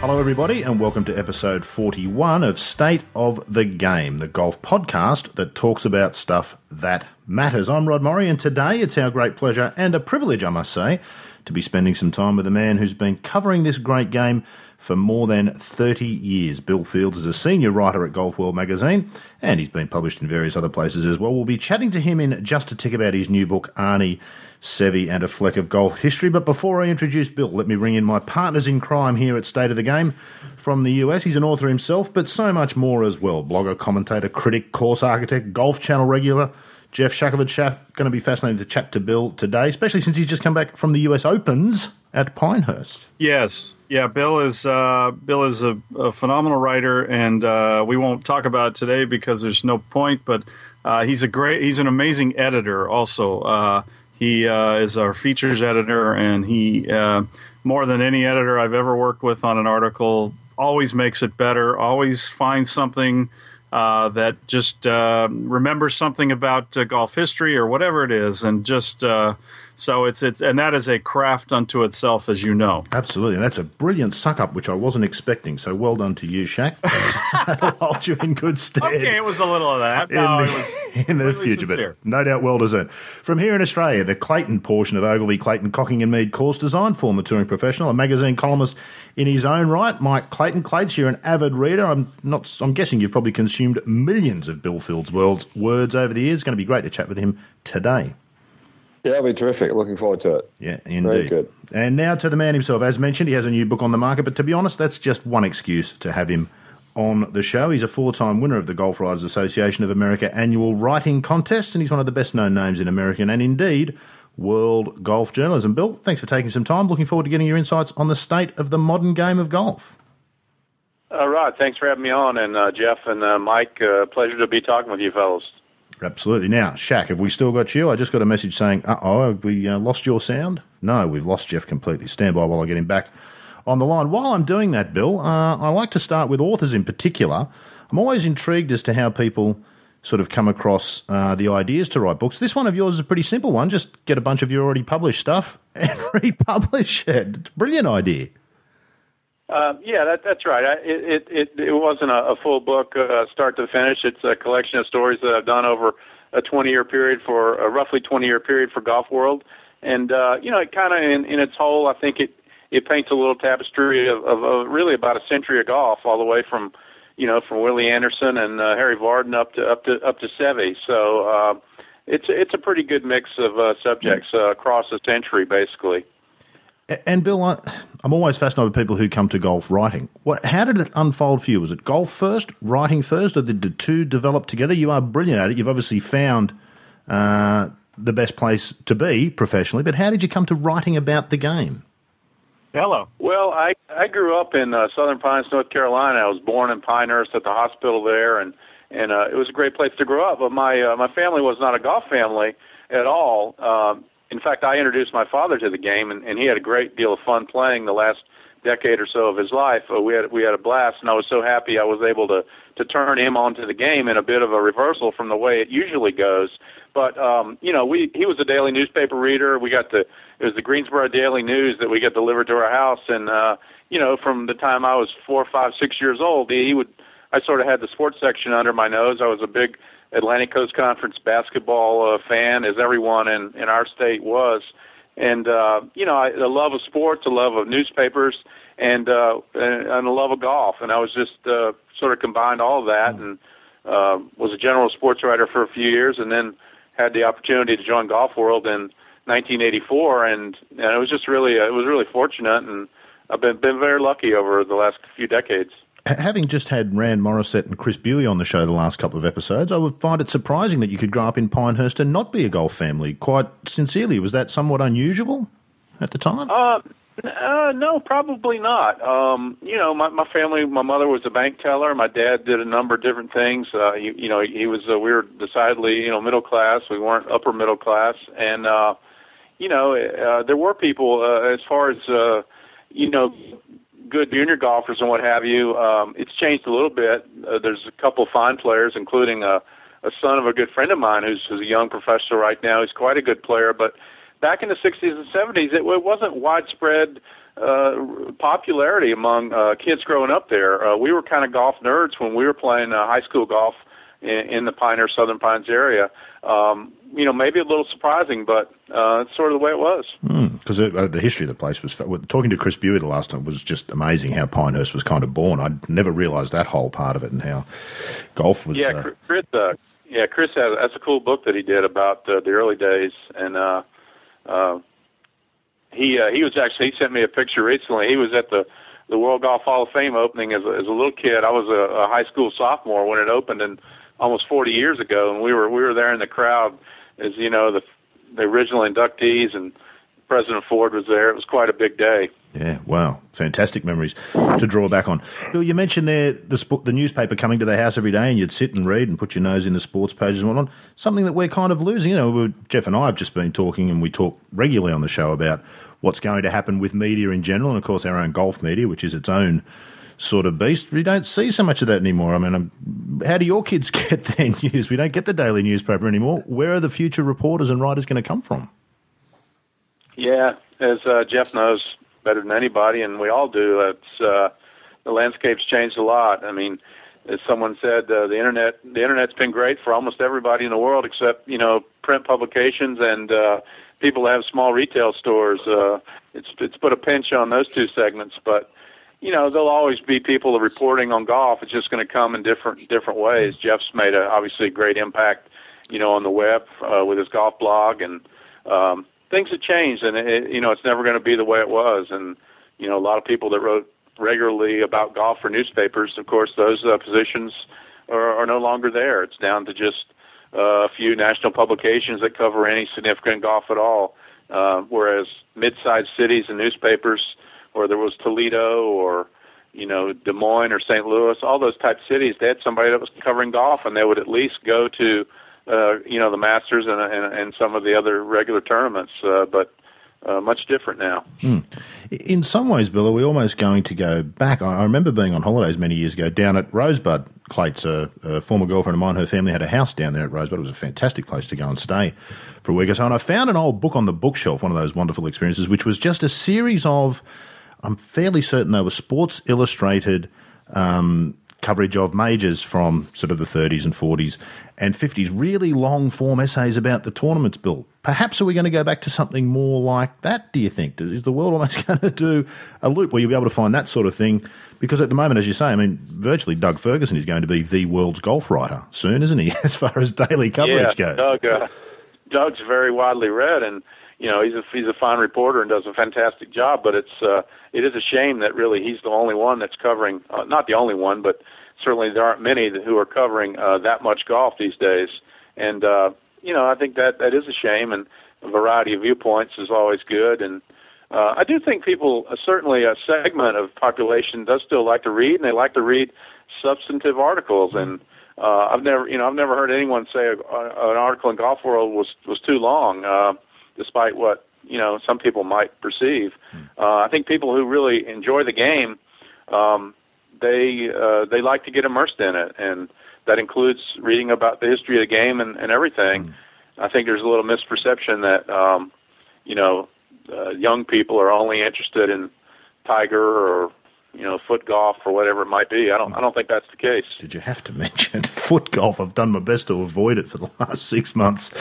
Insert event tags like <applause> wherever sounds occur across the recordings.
Hello, everybody, and welcome to episode 41 of State of the Game, the golf podcast that talks about stuff that matters. I'm Rod Morri, and today it's our great pleasure and a privilege, I must say, to be spending some time with a man who's been covering this great game for more than 30 years. Bill Fields is a senior writer at Golf World magazine, and he's been published in various other places as well. We'll be chatting to him in just a tick about his new book, Arnie Seve and a Fleck of Golf History. But before I introduce Bill, let me bring in my partners in crime here at State of the Game from the US. He's an author himself, but so much more as well. Blogger, commentator, critic, course architect, Golf Channel regular. Geoff Shackelford, going to be fascinating to chat to Bill today, especially since he's just come back from the US Opens at Pinehurst. Yes, yeah. Bill is uh, Bill is a, a, phenomenal writer, and uh, we won't talk about it today because there's no point. But uh, he's a great, he's an amazing editor. Also, uh, he uh, is our features editor, and he uh, more than any editor I've ever worked with on an article always makes it better. Always finds something uh, that just uh, remembers something about uh, golf history or whatever it is, and just uh, so it's it's and that is a craft unto itself, as you know. Absolutely, and that's a brilliant suck up, which I wasn't expecting. So well done to you, Shaq. <laughs> Hold you in good stead. Okay, it was a little of that. No, in the, was, <laughs> in the future, sincere. but no doubt well deserved. From here in Australia, the Clayton portion of Ogilvy Clayton Cocking and Mead course design, former touring professional, a magazine columnist in his own right, Mike Clayton. Clates, you're an avid reader. I'm not. I'm guessing you've probably consumed millions of Bill Fields' words over the years. It's going to be great to chat with him today. Yeah, that'll be terrific. Looking forward to it. Yeah, indeed. Very good. And now to the man himself. As mentioned, he has a new book on the market, but to be honest, that's just one excuse to have him on the show. He's a four time winner of the Golf Writers Association of America annual writing contest, and he's one of the best known names in American and indeed world golf journalism. Bill, thanks for taking some time. Looking forward to getting your insights on the state of the modern game of golf. All right. Thanks for having me on, and uh, Jeff and uh, Mike, uh, pleasure to be talking with you fellows. Absolutely. Now, Shaq, have we still got you? I just got a message saying, uh oh, we uh, lost your sound? No, we've lost Jeff completely. Stand by while I get him back on the line. While I'm doing that, Bill, uh, I like to start with authors in particular. I'm always intrigued as to how people sort of come across uh, the ideas to write books. This one of yours is a pretty simple one. Just get a bunch of your already published stuff <laughs> and republish it. Brilliant idea. Uh, yeah, that, that's right. I, it, it it wasn't a, a full book, uh, start to finish. It's a collection of stories that I've done over a 20 year period for a roughly 20 year period for Golf World, and uh, you know, it kind of in, in its whole, I think it it paints a little tapestry of, of, of really about a century of golf, all the way from you know from Willie Anderson and uh, Harry Vardon up to up to up to Seve. So uh, it's it's a pretty good mix of uh, subjects uh, across a century, basically. And Bill, I, am always fascinated with people who come to golf writing. What? How did it unfold for you? Was it golf first, writing first, or did the two develop together? You are brilliant at it. You've obviously found uh, the best place to be professionally. But how did you come to writing about the game? Hello. Well, I I grew up in uh, Southern Pines, North Carolina. I was born in Pinehurst at the hospital there, and and uh, it was a great place to grow up. But my uh, my family was not a golf family at all. Um, in fact, I introduced my father to the game, and, and he had a great deal of fun playing the last decade or so of his life. Uh, we had we had a blast, and I was so happy I was able to to turn him onto the game in a bit of a reversal from the way it usually goes. But um, you know, we he was a daily newspaper reader. We got the it was the Greensboro Daily News that we got delivered to our house, and uh, you know, from the time I was four, five, six years old, he would I sort of had the sports section under my nose. I was a big Atlantic Coast Conference basketball uh, fan, as everyone in in our state was. And uh, you know, I, a love of sports, a love of newspapers, and uh, and, and a love of golf. And I was just uh, sort of combined all of that, and uh, was a general sports writer for a few years, and then had the opportunity to join Golf World in 1984, and and it was just really uh, it was really fortunate, and I've been been very lucky over the last few decades having just had Rand Morissette and Chris Buie on the show the last couple of episodes, I would find it surprising that you could grow up in Pinehurst and not be a golf family. Quite sincerely, was that somewhat unusual at the time? Uh, uh, no, probably not. Um, you know, my, my family, my mother was a bank teller. My dad did a number of different things. Uh, you, you know, he was, uh, we were decidedly, you know, middle class. We weren't upper middle class. And, uh, you know, uh, there were people, uh, as far as, uh, you know, good junior golfers and what have you. Um, it's changed a little bit. Uh, there's a couple of fine players, including a, a son of a good friend of mine who's, who's a young professional right now. He's quite a good player, but back in the 60s and 70s, it, it wasn't widespread uh, popularity among uh, kids growing up there. Uh, we were kind of golf nerds when we were playing uh, high school golf in, in the Pioneer Southern Pines area. Um, you know, maybe a little surprising, but uh, it's sort of the way it was. Because mm, uh, the history of the place was talking to Chris Buie the last time was just amazing. How Pinehurst was kind of born. I'd never realised that whole part of it and how golf was. Yeah, uh, Chris. Uh, yeah, Chris has that's a cool book that he did about uh, the early days, and uh, uh, he uh, he was actually he sent me a picture recently. He was at the the World Golf Hall of Fame opening as a, as a little kid. I was a, a high school sophomore when it opened, and almost 40 years ago, and we were we were there in the crowd as you know the the original inductees, and President Ford was there. It was quite a big day. Yeah, wow, fantastic memories to draw back on. Bill, you mentioned there the the newspaper coming to the house every day, and you'd sit and read and put your nose in the sports pages and whatnot. Something that we're kind of losing. You know, Jeff and I have just been talking, and we talk regularly on the show about what's going to happen with media in general, and of course our own golf media, which is its own sort of beast. We don't see so much of that anymore. I mean, I'm, um, how do your kids <laughs> get their news? We don't get the daily newspaper anymore. Where are the future reporters and writers going to come from? Yeah, as uh, Jeff knows better than anybody, and we all do. It's uh, the landscape's changed a lot. I mean, as someone said, uh, the internet the internet's been great for almost everybody in the world, except you know print publications and uh, people that have small retail stores. Uh, it's it's put a pinch on those two segments, but you know, there'll always be people reporting on golf. It's just going to come in different different ways. Jeff's made a obviously a great impact, you know, on the web uh, with his golf blog, and um, things have changed. And it, you know, it's never going to be the way it was. And you know, a lot of people that wrote regularly about golf for newspapers, of course, those uh, positions are, are no longer there. It's down to just uh, a few national publications that cover any significant golf at all. Uh, whereas mid-sized cities and newspapers whether it was Toledo or you know Des Moines or St. Louis, all those type cities, they had somebody that was covering golf, and they would at least go to uh, you know the Masters and, and and some of the other regular tournaments, uh, but. Uh, much different now. Mm. In some ways, Bill, are we almost going to go back? I remember being on holidays many years ago down at Rosebud. Clates, a, a, former girlfriend of mine, her family had a house down there at Rosebud. It was a fantastic place to go and stay for a week or so. And I found an old book on the bookshelf, one of those wonderful experiences, which was just a series of I'm fairly certain they were Sports Illustrated um, coverage of majors from sort of the 30s and 40s and 50s, really long form essays about the tournaments built. Perhaps are we going to go back to something more like that, do you think? Is the world <laughs> almost going to do a loop where you'll be able to find that sort of thing? Because at the moment, as you say, I mean, virtually Doug Ferguson is going to be the world's golf writer soon, isn't he, <laughs> as far as daily coverage yeah, goes? Doug, uh, Doug's very widely read, and you know he's a he's a fine reporter and does a fantastic job. But it's uh, it is a shame that really he's the only one that's covering uh, not the only one, but certainly there aren't many who are covering uh, that much golf these days. And uh, you know I think that that is a shame, and a variety of viewpoints is always good. And uh, I do think people uh, certainly a segment of population does still like to read, and they like to read substantive articles and. Uh, I've never, you know, I've never heard anyone say a, a, an article in Golf World was was too long. Uh, despite what you know some people might perceive. Uh, I think people who really enjoy the game, um, they uh, they like to get immersed in it, and that includes reading about the history of the game and, and everything. Mm. I think there's a little misperception that um, you know uh, young people are only interested in Tiger or you know, foot golf or whatever it might be. I don't, I don't think that's the case. Did you have to <laughs> mention foot golf? I've done my best to avoid it for the last six months,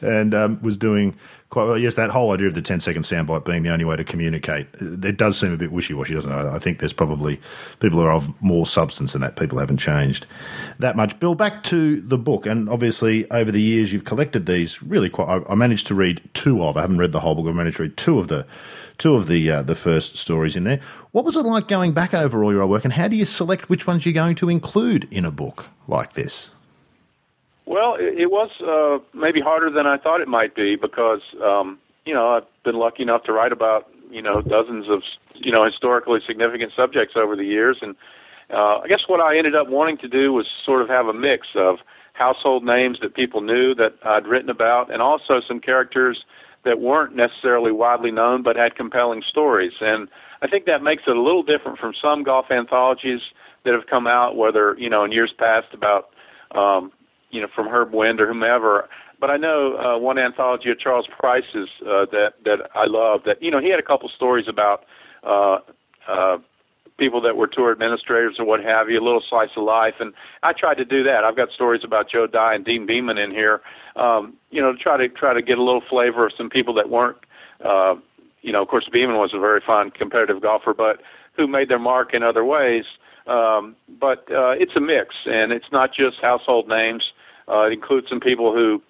and um, was doing quite well. Yes, that whole idea of the 10 second soundbite being the only way to communicate, it does seem a bit wishy washy, doesn't it? I think there's probably people who are of more substance than that. People haven't changed that much. Bill, back to the book, and obviously over the years you've collected these really quite. I, I managed to read two of. I haven't read the whole book. I managed to read two of the two of the uh, the first stories in there. What was it like going back over all your work, and how do you select which ones you're going to include in a book like this? Well, it, it was uh, maybe harder than I thought it might be because um, you know I've been lucky enough to write about you know dozens of you know historically significant subjects over the years, and uh, I guess what I ended up wanting to do was sort of have a mix of household names that people knew that I'd written about, and also some characters that weren't necessarily widely known but had compelling stories. And I think that makes it a little different from some golf anthologies that have come out, whether you know in years past about um, you know from Herb Wind or whomever. but I know uh, one anthology of Charles Price's uh, that that I love. That you know he had a couple stories about uh, uh, people that were tour administrators or what have you, a little slice of life, and I tried to do that. I've got stories about Joe Dey and Deane Beman in here, um, you know, to try to try to get a little flavor of some people that weren't. Uh, you know, of course, Beman was a very fine competitive golfer, but who made their mark in other ways. Um, but uh, it's a mix, and it's not just household names. Uh, it includes some people who,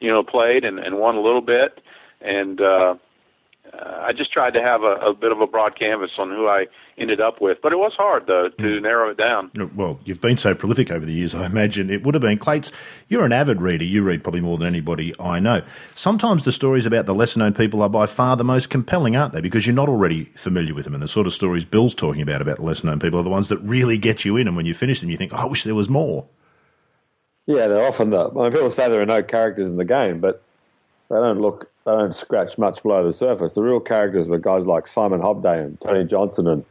you know, played and, and won a little bit, and uh, I just tried to have a, a bit of a broad canvas on who I ended up with. But it was hard, though, to mm. narrow it down. Well, you've been so prolific over the years, I imagine it would have been. Clates, you're an avid reader. You read probably more than anybody I know. Sometimes the stories about the lesser known people are by far the most compelling, aren't they? Because you're not already familiar with them. And the sort of stories Bill's talking about, about the lesser known people, are the ones that really get you in. And when you finish them, you think, oh, I wish there was more. Yeah, they're often the. I mean, people say there are no characters in the game, but they don't look they don't scratch much below the surface. The real characters were guys like Simon Hobday and Tony Johnson and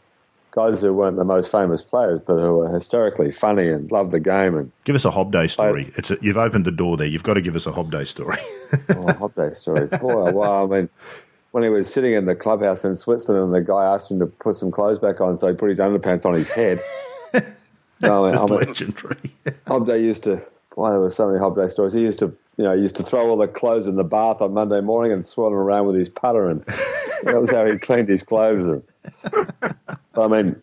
guys who weren't the most famous players, but who were hysterically funny and loved the game. And give us a Hobday story. It's a, you've opened the door there. You've got to give us a Hobday story. oh, Hobday story. Boy, oh, well, I mean, when he was sitting in the clubhouse in Switzerland, and the guy asked him to put some clothes back on, so he put his underpants on his head. <laughs> That's no, I mean, I mean, legendary. Hobday used to. Well, there were so many Hobday stories. He used to you know, he used to throw all the clothes in the bath on Monday morning and swirl them around with his putter, and <laughs> that was how he cleaned his clothes. And, I mean,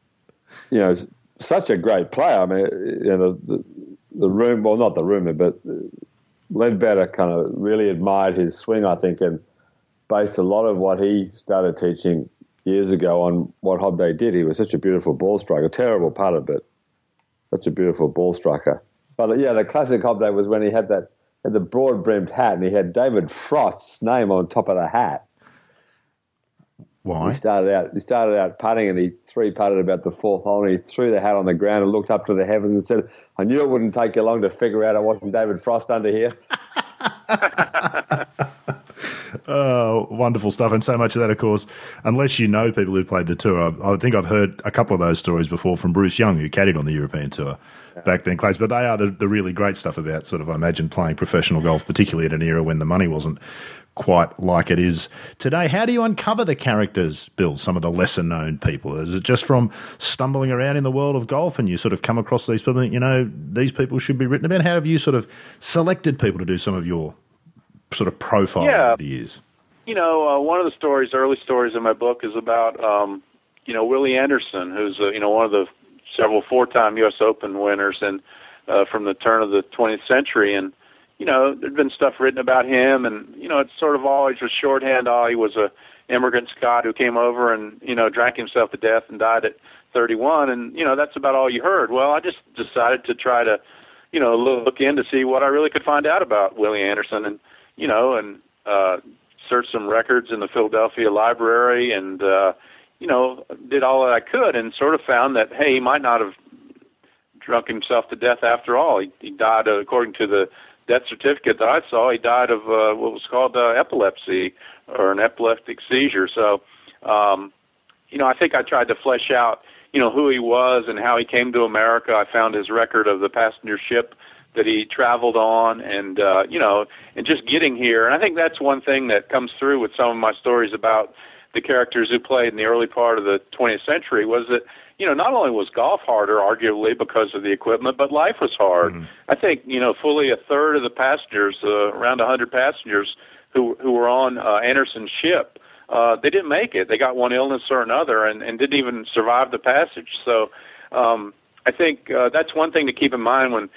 you know, such a great player. I mean, you know, the, the, room, well, not the room, but Leadbetter kind of really admired his swing, I think, and based a lot of what he started teaching years ago on what Hobday did. He was such a beautiful ball striker, terrible putter, but such a beautiful ball striker. But yeah, the classic Hobday was when he had that had the broad brimmed hat, and he had David Frost's name on top of the hat. Why? He started out. He started out putting, and he three putted about the fourth hole, and he threw the hat on the ground and looked up to the heavens and said, "I knew it wouldn't take you long to figure out it wasn't David Frost under here." <laughs> oh, wonderful stuff. And so much of that, of course, unless you know people who played the tour, I, I, think I've heard a couple of those stories before from Bruce Young, who caddied on the European tour yeah. back then, Clates. But they are the, the really great stuff about sort of, I imagine, playing professional golf, particularly at an era when the money wasn't quite like it is today. How do you uncover the characters, Bill, some of the lesser known people? Is it just from stumbling around in the world of golf and you sort of come across these people and you know, these people should be written about? How have you sort of selected people to do some of your sort of profile yeah. over the years? You know, uh, one of the stories, early stories in my book, is about um, you know Willie Anderson, who's uh, you know one of the several four-time U.S. Open winners and uh, from the turn of the 20th century, and you know there'd been stuff written about him, and you know it's sort of always was shorthand. Oh, he was a immigrant Scot who came over and you know drank himself to death and died at 31, and you know that's about all you heard. Well, I just decided to try to you know look in to see what I really could find out about Willie Anderson, and you know, and uh, searched some records in the Philadelphia Library, and uh, you know, did all that I could, and sort of found that hey, he might not have drunk himself to death after all. He, he died, uh, according to the death certificate that I saw, he died of uh, what was called uh, epilepsy or an epileptic seizure. So, um, you know, I think I tried to flesh out, you know, who he was and how he came to America. I found his record of the passenger ship that he traveled on and uh you know and just getting here. And i think that's one thing that comes through with some of my stories about the characters who played in the early part of the 20th century was that you know not only was golf harder arguably because of the equipment but life was hard. Mm-hmm. i think you know fully a third of the passengers uh, around 100 passengers who who were on uh, anderson's ship uh they didn't make it. They got one illness or another and and didn't even survive the passage. So um i think uh, that's one thing to keep in mind when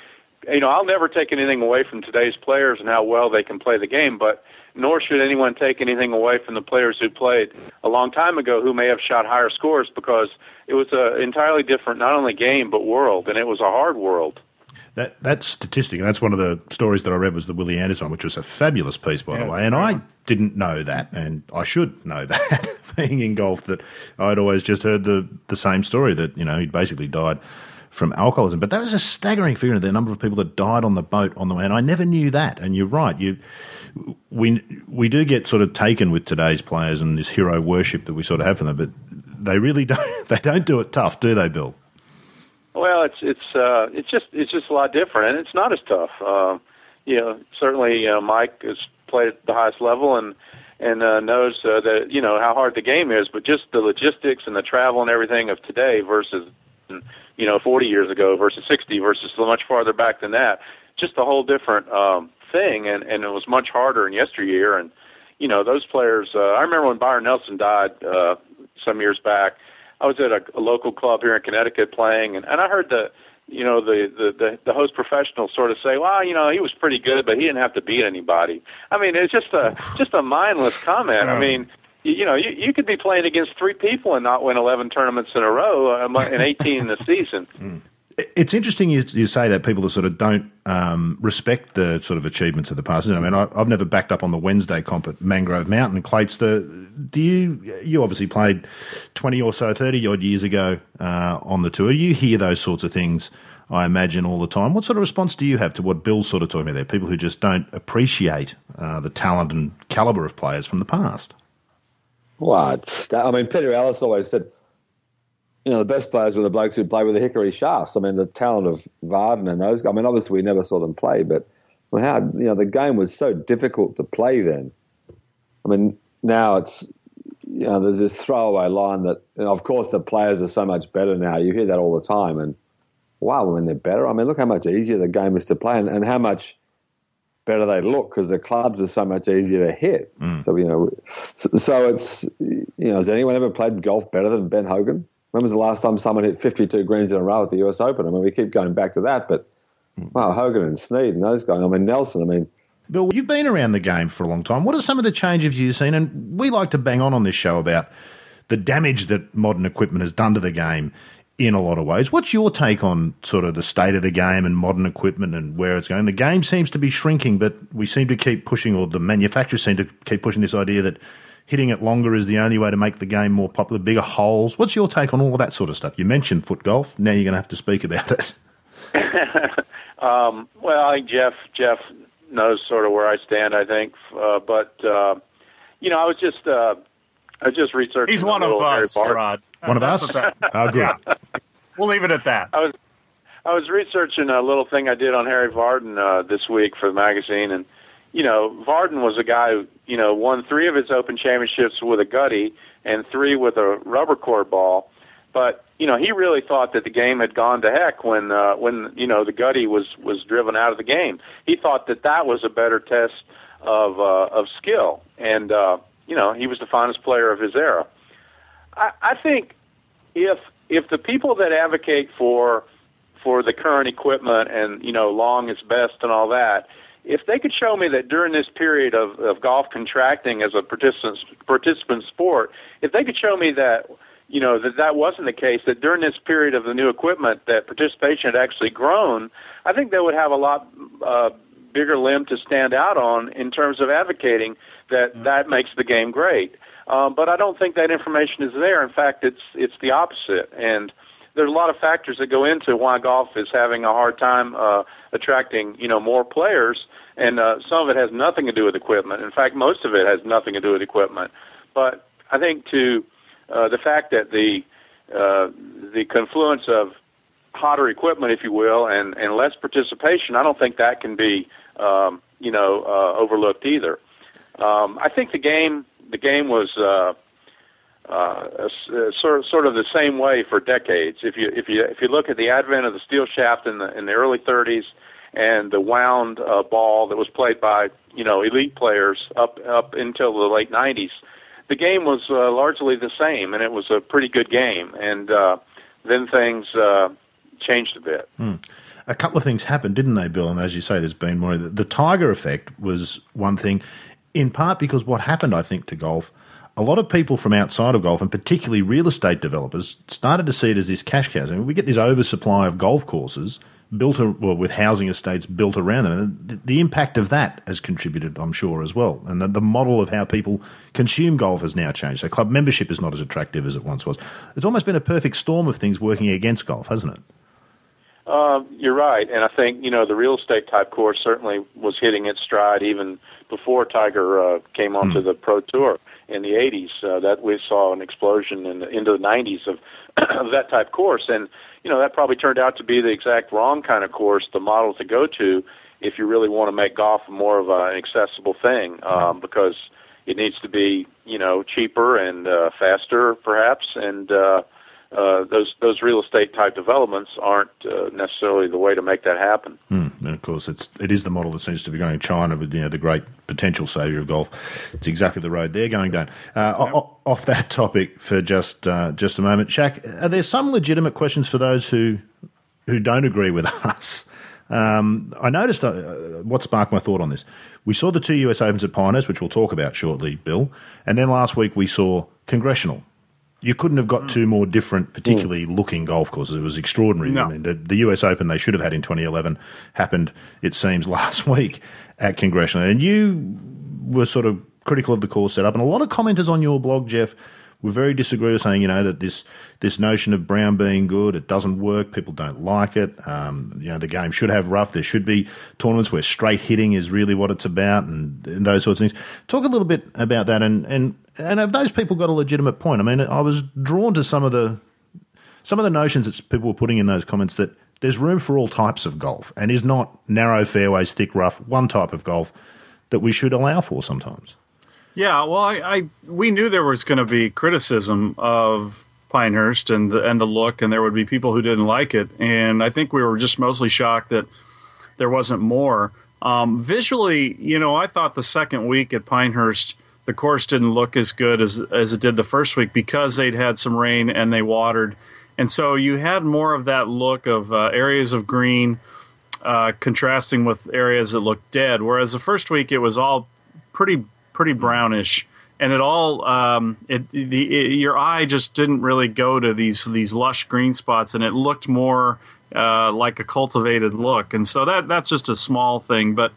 you know, I'll never take anything away from today's players and how well they can play the game, but nor should anyone take anything away from the players who played a long time ago who may have shot higher scores because it was an entirely different, not only game, but world, and it was a hard world. That that statistic, and that's one of the stories that I read was the Willie Anderson, which was a fabulous piece, by yeah, the way. And I didn't know that, and I should know <laughs> that, being in golf, that I'd always just heard the the same story that you know he'd basically died from alcoholism. But that was a staggering figure, the number of people that died on the boat on the way. And I never knew that. And you're right. You, we, we do get sort of taken with today's players and this hero worship that we sort of have for them, but they really <laughs> don't, they don't do it tough, do they, Bill? Well, it's, it's, uh, it's just, it's just a lot different and it's not as tough. Uh, you know, certainly uh, Mike has played at the highest level and and uh, knows uh, that you know how hard the game is, but just the logistics and the travel and everything of today versus you know 40 years ago versus 60 versus so much farther back than that, just a whole different um, thing, and and it was much harder in yesteryear. And you know those players. Uh, I remember when Byron Nelson died uh, some years back. I was at a, a local club here in Connecticut playing, and, and I heard the you know the, the the the host professional sort of say, "Well, you know, he was pretty good, but he didn't have to beat anybody." I mean, it's just a just a mindless comment. I mean, you, know, you, you could be playing against three people and not win 11 tournaments in a row um, in 18 in the season. <laughs> Mm. It's interesting you, you, say that people sort of don't um, respect the sort of achievements of the past. I mean, I, have never backed up on the Wednesday comp at Mangrove Mountain. Clates, the do you you obviously played twenty or so, thirty odd years ago uh, on the tour. You hear those sorts of things, I imagine, all the time. What sort of response do you have to what Bill's sort of talking about there? People who just don't appreciate uh, the talent and caliber of players from the past. Well, I mean, Peter Ellis always said you know, the best players were the blokes who play with the hickory shafts. I mean, the talent of Vardon and those. I mean, obviously we never saw them play, but how you know the game was so difficult to play then. I mean, now it's you know there's this throwaway line that, you know, of course, the players are so much better now. You hear that all the time, and wow, when they're better, I mean, look how much easier the game is to play, and, and how much better they look because the clubs are so much easier to hit. Mm. So you know, so, so it's you know, has anyone ever played golf better than Ben Hogan? When was the last time someone hit 52 greens in a row at the US Open? I mean, we keep going back to that, but wow, Hogan and Snead and those guys. I mean, Nelson, I mean. Bill, you've been around the game for a long time. What are some of the changes you've seen? And we like to bang on on this show about the damage that modern equipment has done to the game in a lot of ways. What's your take on sort of the state of the game and modern equipment and where it's going? The game seems to be shrinking, but we seem to keep pushing, or the manufacturers seem to keep pushing this idea that hitting it longer is the only way to make the game more popular, bigger holes. What's your take on all that sort of stuff? You mentioned foot golf. Now you're going to have to speak about it. <laughs> um, well, I Jeff Jeff knows sort of where I stand. I think, uh, but uh, you know, I was just uh, I just researching. He's one of us, Rod. One of us. oh, good. <laughs> We'll leave it at that. I was I was researching a little thing I did on Harry Vardon uh, this week for the magazine, and you know, Vardon was a guy who, you know, won three of his Open championships with a gutty and three with a rubber core ball. But you know, he really thought that the game had gone to heck when uh, when you know the gutty was was driven out of the game. He thought that that was a better test of uh, of skill, and uh, you know, he was the finest player of his era. I, I think if if the people that advocate for for the current equipment and you know long is best and all that if they could show me that during this period of, of golf contracting as a participant participant sport, if they could show me that you know that that wasn't the case, that during this period of the new equipment that participation had actually grown, I think they would have a lot uh, bigger limb to stand out on in terms of advocating that mm-hmm. that makes the game great. Um, but I don't think that information is there. In fact, it's it's the opposite and there's a lot of factors that go into why golf is having a hard time uh, attracting you know more players, and uh, some of it has nothing to do with equipment. In fact, most of it has nothing to do with equipment. But I think to uh, the fact that the uh, the confluence of hotter equipment, if you will, and and less participation, I don't think that can be um, you know uh, overlooked either. Um, I think the game the game was. Uh, uh, uh, sort sort of the same way for decades. If you if you if you look at the advent of the steel shaft in the in the early 30s and the wound uh, ball that was played by you know elite players up up until the late 90s, the game was uh, largely the same, and it was a pretty good game. And uh, then things uh, changed a bit. Hmm. A couple of things happened, didn't they, Bill? And as you say, there's been more. The Tiger effect was one thing, in part because what happened, I think, to golf a lot of people from outside of golf, and particularly real estate developers, started to see it as this cash cow. I mean, we get this oversupply of golf courses built, well, with housing estates built around them. And the, the impact of that has contributed, I'm sure, as well. And the, the, model of how people consume golf has now changed. So club membership is not as attractive as it once was. It's almost been a perfect storm of things working against golf, hasn't it? Uh, you're right, and I think you know the real estate type course certainly was hitting its stride even before Tiger uh, came onto mm. the pro tour in the 80s. Uh, that we saw an explosion in the, into the 90s of, <clears throat> of that type course, and you know that probably turned out to be the exact wrong kind of course, the model to go to if you really want to make golf more of an accessible thing, um, because it needs to be you know cheaper and uh, faster, perhaps, and uh, uh, those those real estate type developments aren't uh, necessarily the way to make that happen. Mm, and of course, it's it is the model that seems to be going China with you know the great potential savior of golf. It's exactly the road they're going down. Uh, yep. o- off that topic for just uh, just a moment, Shaq. Are there some legitimate questions for those who who don't agree with <laughs> us? Um, I noticed uh, what sparked my thought on this. We saw the two US Opens at Pinehurst, which we'll talk about shortly, Bill, and then last week we saw Congressional you couldn't have got two more different, particularly mm. looking golf courses. It was extraordinary. No. I mean, the, the, US Open they should have had in 2011 happened, it seems, <laughs> last week at Congressional. And you were sort of critical of the course setup. And a lot of commenters on your blog, Jeff, were very disagreeable, saying, you know, that this this notion of Brown being good, it doesn't work. People don't like it. Um, you know, the game should have rough. There should be tournaments where straight hitting is really what it's about, and, and those sorts of things. Talk a little bit about that, and and and have those people got a legitimate point? I mean, I was drawn to some of the some of the notions that people were putting in those comments that there's room for all types of golf, and is not narrow fairways, thick rough, one type of golf that we should allow for sometimes. Yeah, well, I, I we knew there was going to be criticism of Pinehurst and the and the look, and there would be people who didn't like it, and I think we were just mostly shocked that there wasn't more. Um, visually, you know, I thought the second week at Pinehurst, the course didn't look as good as as it did the first week because they'd had some rain and they watered, and so you had more of that look of uh, areas of green. Uh, contrasting with areas that looked dead, whereas the first week it was all pretty pretty brownish, and it all um, it, the, it, your eye just didn't really go to these these lush green spots, and it looked more uh, like a cultivated look. And so that that's just a small thing, but.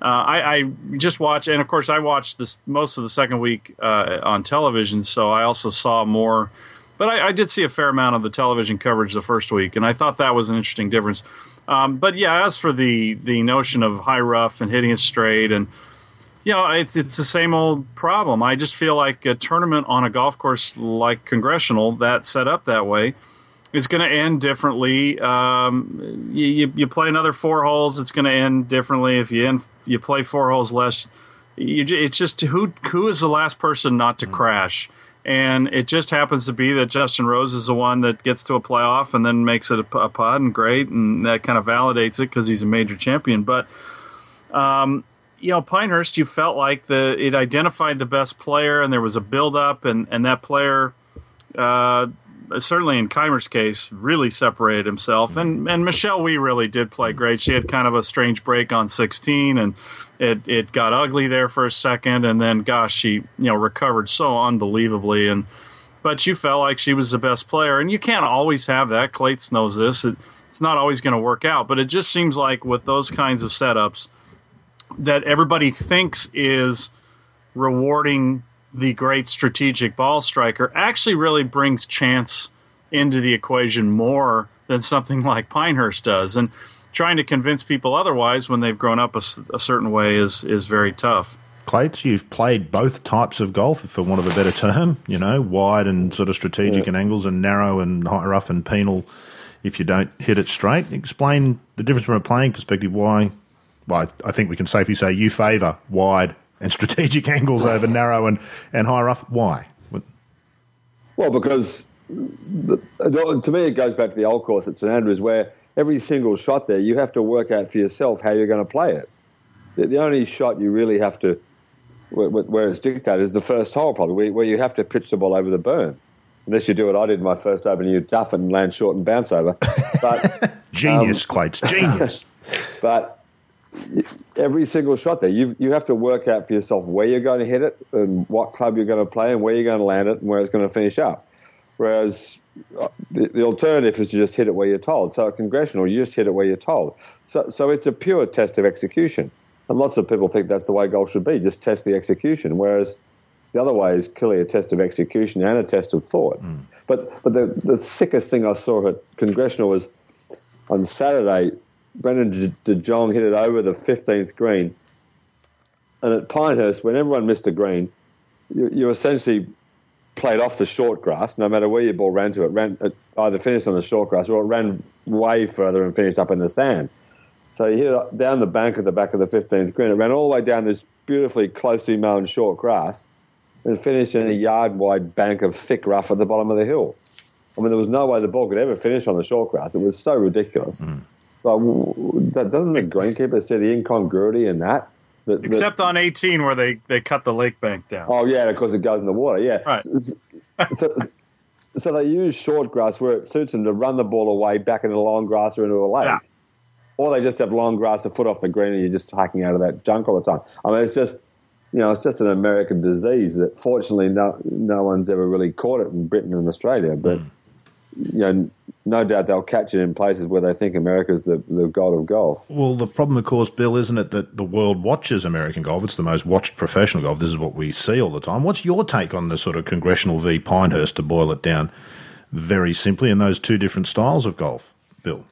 Uh, I, I, just watched, and of course, I watched this most of the second week uh, on television, so I also saw more. But I, I, did see a fair amount of the television coverage the first week, and I thought that was an interesting difference. Um, but yeah, as for the the notion of high rough and hitting it straight, and you know, it's it's the same old problem. I just feel like a tournament on a golf course like Congressional that set up that way is going to end differently. Um, you, you, play another four holes, it's going to end differently. If you end, you play four holes less, you, it's just who who is the last person not to mm-hmm. crash. And it just happens to be that Justin Rose is the one that gets to a playoff and then makes it a, a putt and great, and that kind of validates it because he's a major champion. But um, you know, Pinehurst, you felt like the it identified the best player, and there was a build up, and and that player, uh, certainly in Kaymer's case, really separated himself. And and Michelle Wie really did play great. She had kind of a strange break on 16, and it it got ugly there for a second, and then gosh, she you know recovered so unbelievably, and but you felt like she was the best player, and you can't always have that. Clates knows this. It, it's not always going to work out, but it just seems like with those kinds of setups that everybody thinks is rewarding the great strategic ball striker actually really brings chance into the equation more than something <laughs> like Pinehurst does. And trying to convince people otherwise when they've grown up a, a certain way is, is very tough. Clates, you've played both types of golf, for want of a better term, you know, wide and sort of strategic yeah. and angles, and narrow and high rough and penal if you don't hit it straight. Explain the difference from a playing perspective, why well, I think we can safely say you favour wide and <laughs> strategic angles over narrow and, and high rough. Why? Well, because the, to me, it goes back to the old course at St Andrews, where every single shot there, you have to work out for yourself how you're going to play it. The, the only shot you really have to, where, where it's dictated, is the first hole, probably, where, where, you have to pitch the ball over the burn. Unless you do what I did in my first open, you duff and land short and bounce over. But <laughs> genius, um, Clates, genius. <laughs> but every single shot there, you you have to work out for yourself where you're going to hit it and what club you're going to play and where you're going to land it and where it's going to finish up. Whereas uh, the, the, alternative is to just hit it where you're told. So at congressional, you just hit it where you're told. So so it's a pure test of execution. And lots of people think that's the way golf should be, just test the execution. Whereas the other way is clearly a test of execution and a test of thought. Mm. But but the, the sickest thing I saw at congressional was on Saturday Brendon de Jonge hit it over the 15th green. And at Pinehurst, when everyone missed a green, you, you essentially played off the short grass, no matter where your ball ran to. It ran it either finished on the short grass or it ran way further and finished up in the sand. So he hit it down the bank at the back of the 15th green. It ran all the way down this beautifully closely mown short grass and finished in a yard wide bank of thick rough at the bottom of the hill. I mean, there was no way the ball could ever finish on the short grass. It was so ridiculous. Mm. So that, doesn't the greenkeeper see the incongruity in that? that Except on 18 where they, they cut the lake bank down. Oh, yeah, of course it goes in the water, yeah. Right. So, so, so, they use short grass where it suits them to run the ball away back into the long grass or into a lake. Yeah. Or they just have long grass a foot off the green and you're just hacking out of that junk all the time. I mean, it's just, you know, it's just an American disease that fortunately no, no one's ever really caught it in Britain and Australia. But, mm. You know, no doubt they'll catch it in places where they think America's the, the god of golf. Well, the problem, of course, Bill, isn't it that the world watches American golf? It's the most watched professional golf. This is what we see all the time. What's your take on the sort of congressional v Pinehurst, to boil it down very simply, in those two different styles of golf, Bill?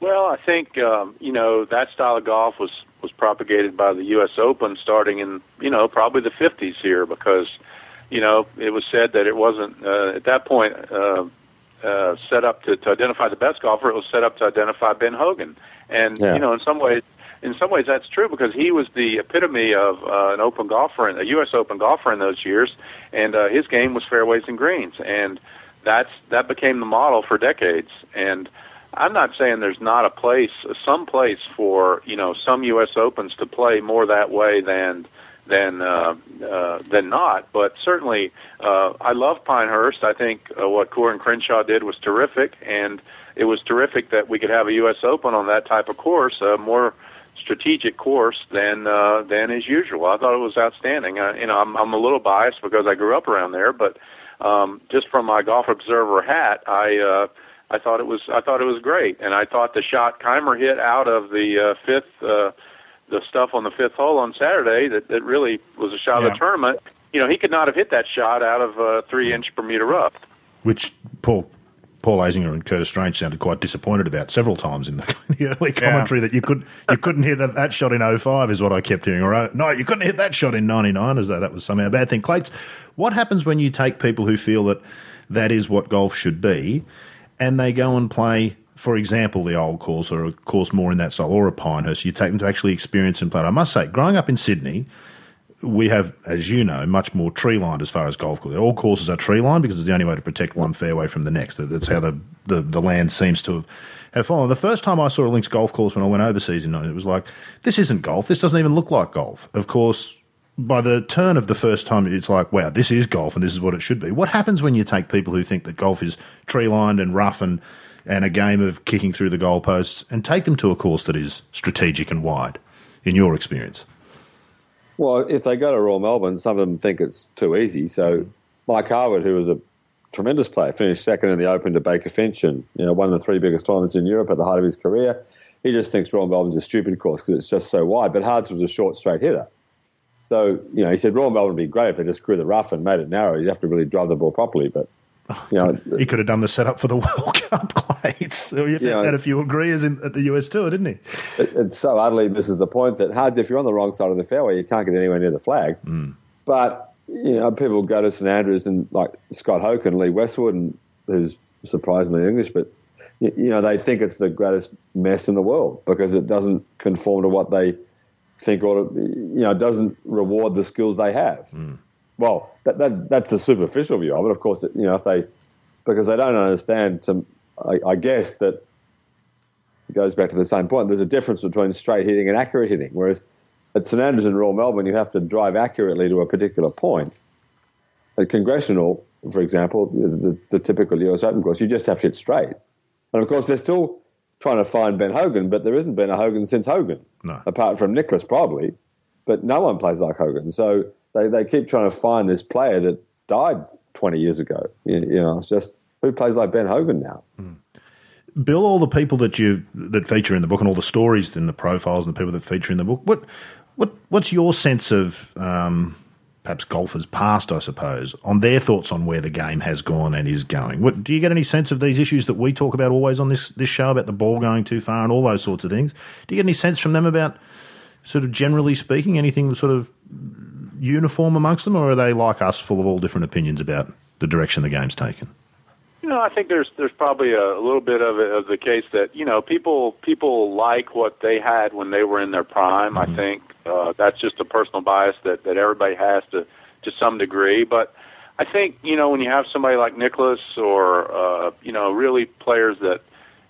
Well, I think um, you know that style of golf was was propagated by the U.S. Open starting in you know probably the 50s here because you know it was said that it wasn't uh, at that point. Uh, uh, set up to, to identify the best golfer. It was set up to identify Ben Hogan, and yeah. you know, in some ways, in some ways, that's true because he was the epitome of uh, an open golfer, a U.S. Open golfer in those years, and uh, his game was fairways and greens, and that's that became the model for decades. And I'm not saying there's not a place, some place for you know some U.S. Opens to play more that way than than uh, uh, than not. But certainly, uh, I love Pinehurst. I think uh, what Coore and Crenshaw did was terrific, and it was terrific that we could have a U.S. Open on that type of course, a more strategic course than uh, than is usual. I thought it was outstanding. Uh, you know, I'm, I'm a little biased because I grew up around there, but um, just from my golf observer hat, I. Uh, I thought it was I thought it was great, and I thought the shot Kaymer hit out of the uh, fifth uh, the stuff on the fifth hole on Saturday that, that really was a shot yeah. of the tournament. You know, he could not have hit that shot out of a three inch Bermuda rough. Which Paul Paul Azinger and Curtis Strange sounded quite disappointed about several times in the, <laughs> the early commentary yeah. that you could you couldn't hit that, that shot in 05 is what I kept hearing. Or uh, no, you couldn't hit that shot in 99 as though that was somehow a bad thing. Clates, what happens when you take people who feel that that is what golf should be and they go and play for example, the old course or a course more in that style, or a Pinehurst, you take them to actually experience and play. I must say, growing up in Sydney, we have, as you know, much more tree lined as far as golf courses. All courses are tree lined because it's the only way to protect one fairway from the next. That's how the, the, the land seems to have, have fallen. The first time I saw a links golf course when I went overseas in it was like, this isn't golf. This doesn't even look like golf. Of course, by the turn of the first time, it's like, wow, this is golf and this is what it should be. What happens when you take people who think that golf is tree lined and rough and and a game of kicking through the goalposts and take them to a course that is strategic and wide, in your experience? Well, if they go to Royal Melbourne, some of them think it's too easy. So Mike Harwood, who was a tremendous player, finished second in the Open to Baker Finch and you know one of the three biggest tournaments in Europe at the height of his career. He just thinks Royal Melbourne's a stupid course because it's just so wide. But Hards was a short, straight hitter. So, you know, he said Royal Melbourne would be great if they just grew the rough and made it narrow. You'd have to really drive the ball properly. But you know, <laughs> he could have done the setup for the <laughs> World Cup Clates. So <laughs> he yeah, had a few agreeers in, at the US tour, didn't he? It, it's so utterly misses the point that hard if you're on the wrong side of the fairway, you can't get anywhere near the flag. Mm. But you know, people go to St Andrews and like Scott Hoch and Lee Westwood, and who's surprisingly English, but you, you know they think it's the greatest mess in the world because it doesn't conform to what they think or you know doesn't reward the skills they have. Mm well, that, that, that's the superficial view of it. Of course, you know, if they because they don't understand. To, I, I guess that it goes back to the same point. There's a difference between straight hitting and accurate hitting. Whereas at St Andrews and Royal Melbourne, you have to drive accurately to a particular point. At Congressional, for example, the, the, typical US Open course, you just have to hit straight. And of course, they're still trying to find Ben Hogan, but there isn't been a Hogan since Hogan, no. apart from Nicklaus probably. But no one plays like Hogan. So they, they keep trying to find this player that died 20 years ago. You, you know, it's just who plays like Ben Hogan now? Mm. Bill, all the people that you that feature in the book and all the stories and the profiles and the people that feature in the book, what what what's your sense of um, perhaps golfers past, I suppose, on their thoughts on where the game has gone and is going? What, do you get any sense of these issues that we talk about always on this this show about the ball going too far and all those sorts of things? Do you get any sense from them about sort of generally speaking anything sort of uniform amongst them, or are they like us, full of all different opinions about the direction the game's taken? You know, I think there's there's probably a, a little bit of, of the case that you know people people like what they had when they were in their prime. Mm-hmm. I think uh, that's just a personal bias that that everybody has to to some degree. But I think you know when you have somebody like Nicklaus or uh, you know really players that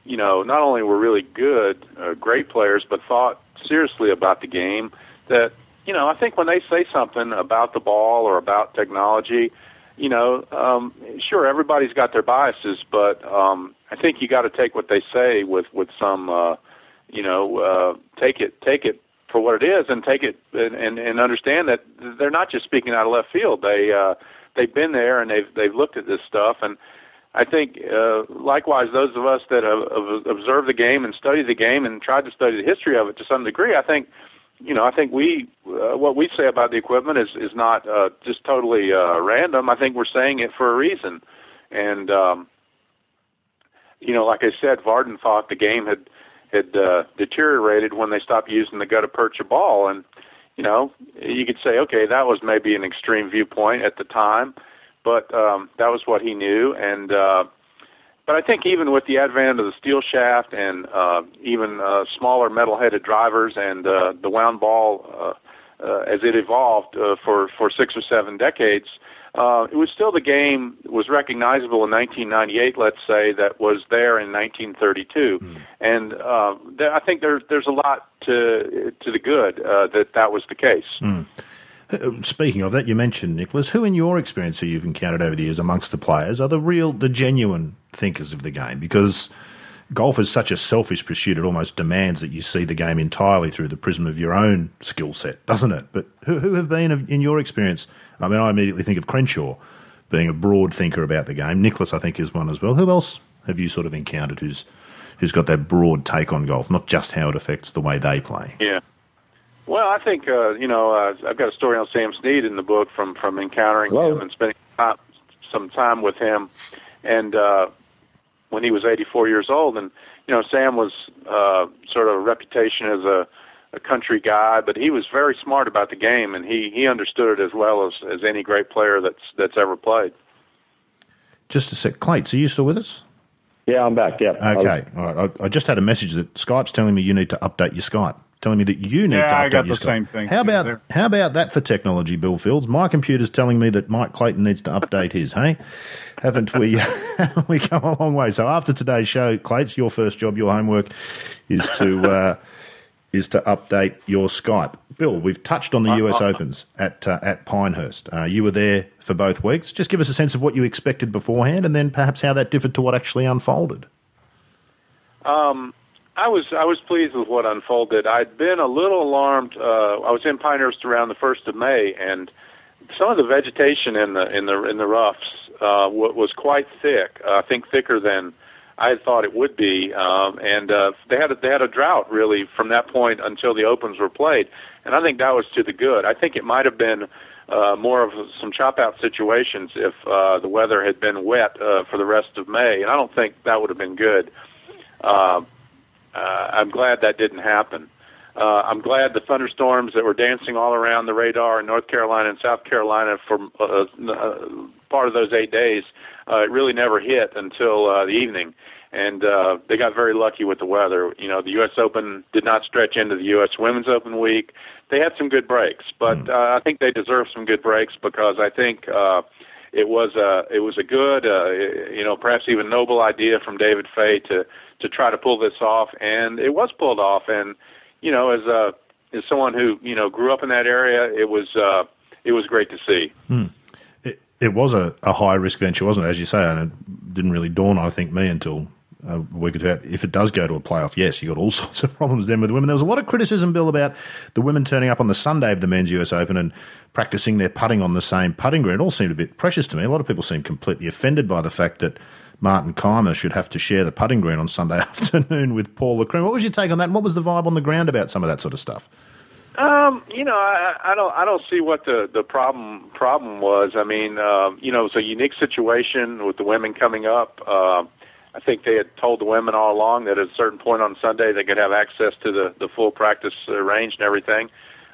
you know not only were really good, uh, great players, but thought seriously about the game. That you know I think when they say something about the ball or about technology you know, um, sure, everybody's got their biases, but um, I think you got to take what they say with with some, uh, you know, uh, take it take it for what it is, and take it and, and, and understand that they're not just speaking out of left field. They uh, they've been there and they've they've looked at this stuff, and I think uh, likewise those of us that have, have observed the game and studied the game and tried to study the history of it to some degree, I think you know, I think we uh, what we say about the equipment is is not uh, just totally uh, random. I think we're saying it for a reason, and um, you know, like I said, Vardon thought the game had had uh, deteriorated when they stopped using the gutta percha ball, and you know, you could say, okay, that was maybe an extreme viewpoint at the time, but um, that was what he knew, and uh, but I think even with the advent of the steel shaft and uh, even uh, smaller metal-headed drivers and uh, the wound ball uh, uh, as it evolved uh, for for six or seven decades, uh, it was still the game was recognizable in 1998. Let's say that was there in 1932, mm. and uh, there, I think there's there's a lot to to the good uh, that that was the case. Mm. Um, speaking of that, you mentioned Nicklaus. Who, in your experience, who you've encountered over the years amongst the players, are the real, the genuine thinkers of the game? Because golf is such a selfish pursuit; it almost demands that you see the game entirely through the prism of your own skill set, doesn't it? But who, who have been, in your experience? I mean, I immediately think of Crenshaw being a broad thinker about the game. Nicklaus, I think, is one as well. Who else have you sort of encountered who's who's got that broad take on golf, not just how it affects the way they play? Yeah. Well, I think uh, you know uh, I've got a story on Sam Snead in the book from from encountering Hello. him and spending time, some time with him, and uh, when he was 84 years old, and you know Sam was uh, sort of a reputation as a, a country guy, but he was very smart about the game, and he he understood it as well as as any great player that's that's ever played. Just a sec, Clates, are you still with us? Yeah, I'm back. Yeah. Okay. All right. I, I just had a message that Skype's telling me you need to update your Skype telling me that you need yeah, to update I got your the same thing. How about there. how about that for technology, Bill Fields? My computer's telling me that Mike Clayton needs to update his. Hey, haven't we? <laughs> we come a long way. So after today's show, Clates, your first job, your homework is to <laughs> uh, is to update your Skype. Bill, we've touched on the US Opens at uh, at Pinehurst. Uh, you were there for both weeks. Just give us a sense of what you expected beforehand, and then perhaps how that differed to what actually unfolded. Um, I was I was pleased with what unfolded. I'd been a little alarmed. Uh, I was in Pinehurst around the first of May, and some of the vegetation in the in the in the roughs uh, was quite thick. Uh, I think thicker than I had thought it would be. Um, and uh, they had a, they had a drought really from that point until the opens were played, and I think that was to the good. I think it might have been. Uh, more of some chop out situations if uh, the weather had been wet uh, for the rest of May, and I don't think that would have been good. Uh, uh, I'm glad that didn't happen. Uh, I'm glad the thunderstorms that were dancing all around the radar in North Carolina and South Carolina for uh, uh, part of those eight days, uh, it really never hit until uh, the evening. And uh, they got very lucky with the weather. You know, the U.S. Open did not stretch into the U.S. Women's Open week. They had some good breaks, but Hmm. uh, I think they deserve some good breaks because I think uh, it was a it was a good, uh, you know, perhaps even noble idea from David Fay to to try to pull this off, and it was pulled off. And you know, as a as someone who you know grew up in that area, it was uh, it was great to see. Hmm. It, it was a, a high risk venture, wasn't it? As you say, and it didn't really dawn, I think, me until uh, a week or two. out. If it does go to a playoff, yes, you got all <laughs> sorts of problems then with women. There was a lot of criticism, Bill, about the women turning up on the Sunday of the men's US Open and practicing their putting on the same putting green. It all seemed a bit precious to me. A lot of people seemed completely offended by the fact that Martin Kaymer should have to share the putting green on Sunday <laughs> afternoon with Paul Lacroix. What was your take on that? And what was the vibe on the ground about some of that sort of stuff? Um, you know, I, I don't, I don't see what the the problem problem was. I mean, um, you know, it's a unique situation with the women coming up. Uh, I think they had told the women all along that at a certain point on Sunday they could have access to the the full practice range and everything.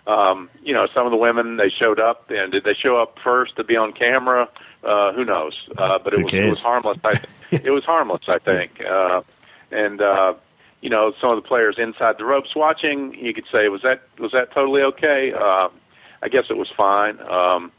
Um, you know, some of the women they showed up, and did they show up first to be on camera? Uh, who knows? Uh, but it Who was cares? it was harmless. I, <laughs> it was harmless, I think. Uh, and uh, you know, some of the players inside the ropes watching, you could say, was that was that totally okay? Uh, I guess it was fine. Um,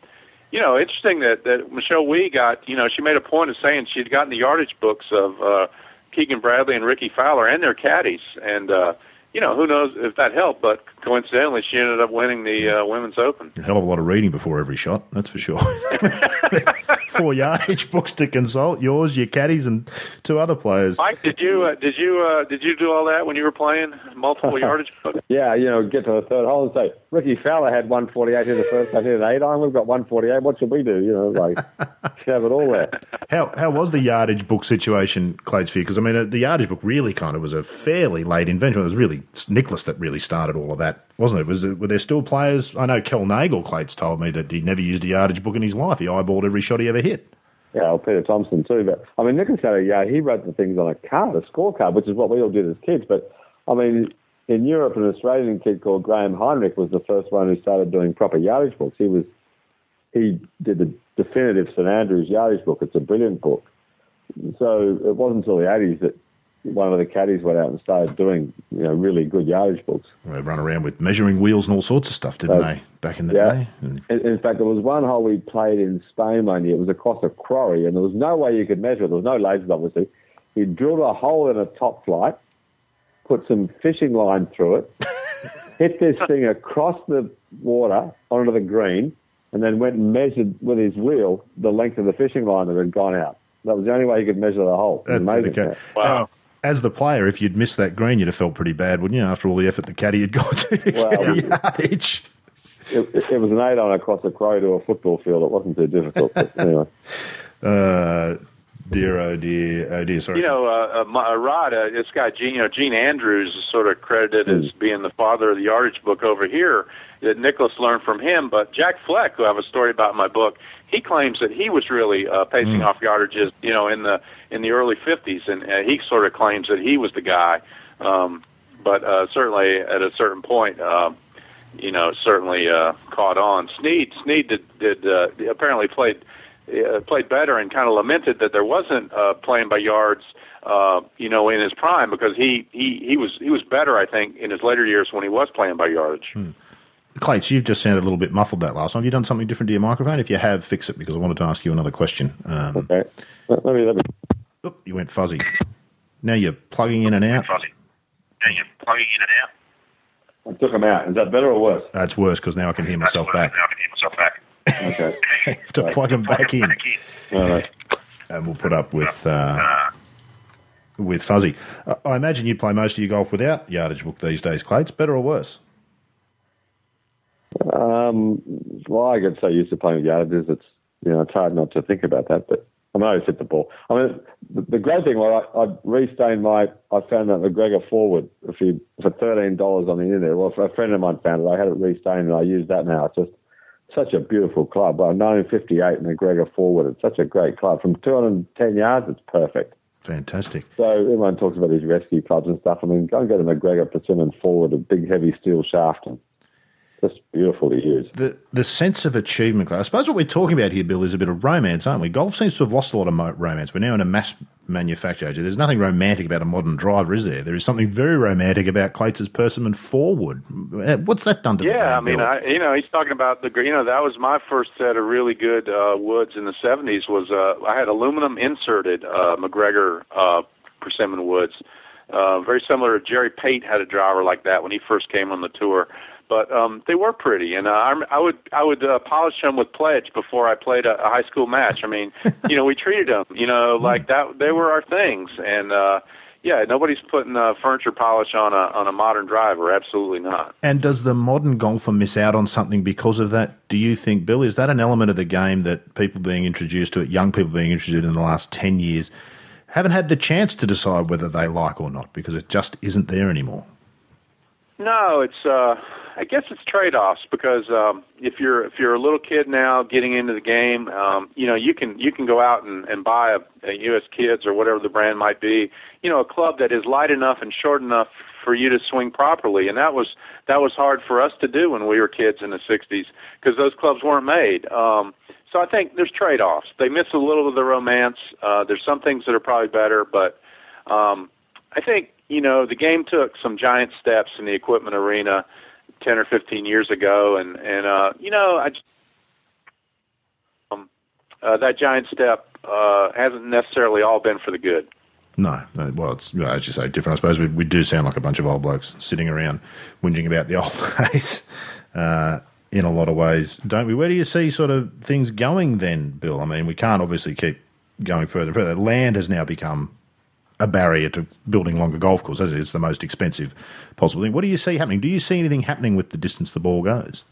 you know, interesting that that Michelle Wie got. You know, she made a point of saying she'd gotten the yardage books of uh, Keegan Bradley and Rickie Fowler and their caddies, and uh, you know, who knows if that helped, but coincidentally, she ended up winning the uh, Women's Open. A hell of a lot of reading before every shot, that's for sure. <laughs> Four yardage books to consult, yours, your caddies, and two other players. Mike, did you uh, did you uh, did you do all that when you were playing multiple <laughs> yardage books? Yeah, you know, get to the third hole and say, Rickie Fowler had 148 in the first, I hit an eight iron, we've got 148, what should we do? You know, like, <laughs> have it all there. How how was the yardage book situation, Clates, for you? Because, I mean, uh, the yardage book really kind of was a fairly late invention. It was really Nicklaus that really started all of that, wasn't it? Was it, Were there still players? I know Kel Nagle, Clates, told me that he never used a yardage book in his life. He eyeballed every shot he ever hit. Yeah, well, Peter Thomson too. But I mean, Nicklaus had a yeah, he wrote the things on a card, a scorecard, which is what we all did as kids. But I mean, in Europe, an Australian kid called Graham Heinrich was the first one who started doing proper yardage books. He was he did the definitive St Andrews yardage book. It's a brilliant book. So it wasn't until the 80s that one of the caddies went out and started doing you know really good yardage books. They run around with measuring wheels and all sorts of stuff, didn't uh, they, back in the yeah. day? In, in, fact, there was one hole we played in Spain one year. It was across a quarry, and there was no way you could measure it. There was no lasers, obviously. He drilled a hole in a Top-Flite, put some fishing line through it, <laughs> hit this thing across the water onto the green, and then went and measured with his wheel the length of the fishing line that had gone out. That was the only way he could measure the hole. That's amazing. Okay. Wow as the player, if you'd missed that green, you'd have felt pretty bad, wouldn't you? After all the effort the caddy had gone to <laughs> well, get yardage. It, it, was an eight on across a crow to a football field. It wasn't too difficult. But anyway. Uh, dear, oh dear, oh dear. Sorry. You know, uh, uh, Rod, uh, this guy Gene, you know, Gene Andrews is sort of credited mm. as being the father of the yardage book over here. That Nicklaus learned from him, but Jack Fleck, who I have a story about in my book, he claims that he was really uh, pacing mm. off yardages, you know, in the in the early '50s, and uh, he sort of claims that he was the guy. Um, but uh, certainly, at a certain point, uh, you know, certainly uh, caught on. Snead Snead did, did uh, apparently played uh, played better and kind of lamented that there wasn't uh, playing by yards. Uh, you know, in his prime, because he, he, he was he was better, I think, in his later years when he was playing by yardage. Hmm. Clates, you've just sounded a little bit muffled that last time. Have you done something different to your microphone? If you have, fix it because I wanted to ask you another question. Um, okay. Let me, let me. Oh, you went fuzzy. Now you're plugging in and out. Fuzzy. Now you're plugging in and out. I took them out. Is that better or worse? That's worse because now I can hear myself back. Now I can hear myself back. Okay. <laughs> have to plug them back in. All right. And we'll put up with uh, with fuzzy. Uh, I imagine you play most of your golf without yardage book these days, Clates. Better or worse? Um, well, I get so used to playing with yardages, it's you know it's hard not to think about that. But I mean, I always hit the ball. I mean, the, the great thing was I, I restained my. I found that MacGregor four wood if you for thirteen dollars on the internet. Well, a friend of mine found it. I had it restained and I use that now. It's just such a beautiful club. Well, 1958 MacGregor four wood. It's such a great club. From 210 yards, it's perfect. Fantastic. So everyone talks about these rescue clubs and stuff. I mean, go and get a McGregor persimmon forward, a big heavy steel shaft, and just beautiful to use. The the sense of achievement, I suppose what we're talking about here, Bill, is a bit of romance, aren't we? Golf seems to have lost a lot of romance. We're now in a mass manufacture age. There's nothing romantic about a modern driver, is there? There is something very romantic about Clates' Persimmon four wood. Uh, what's that done to yeah, the game, I mean, I, you know, he's talking about the, you know, that was my first set of really good uh, woods in the 70s was uh, I had aluminum inserted uh, MacGregor uh, persimmon woods. Uh, very similar to Jerry Pate had a driver like that when he first came on the tour but um, they were pretty, and uh, I, I would I would uh, polish them with pledge before I played a, a high school match. I mean, <laughs> you know, we treated them, you know, like that. They were our things, and uh, yeah, nobody's putting uh, furniture polish on a on a modern driver. Absolutely not. And does the modern golfer miss out on something because of that? Do you think, Bill? Is that an element of the game that people being introduced to it, young people being introduced in the last ten years, haven't had the chance to decide whether they like or not because it just isn't there anymore? No, it's. Uh, I guess it's trade-offs because um, if you're if you're a little kid now getting into the game, um, you know you can you can go out and, and buy a, a U.S. Kids or whatever the brand might be, you know, a club that is light enough and short enough for you to swing properly, and that was that was hard for us to do when we were kids in the '60s because those clubs weren't made. Um, so I think there's trade offs. They miss a little of the romance. Uh, there's some things that are probably better, but um, I think you know the game took some giant steps in the equipment arena ten or fifteen years ago, and and uh, you know I. Um, uh, that giant step uh, hasn't necessarily all been for the good. No, no well, it's as you say, different. I suppose we, we do sound like a bunch of old blokes sitting around whinging about the old <laughs> days. Uh, in a lot of ways, don't we? Where do you see sort of things going then, Bill? I mean, we can't obviously keep going further and further. Land has now become a barrier to building longer golf courses. It's the most expensive possible thing. What do you see happening? Do you see anything happening with the distance the ball goes?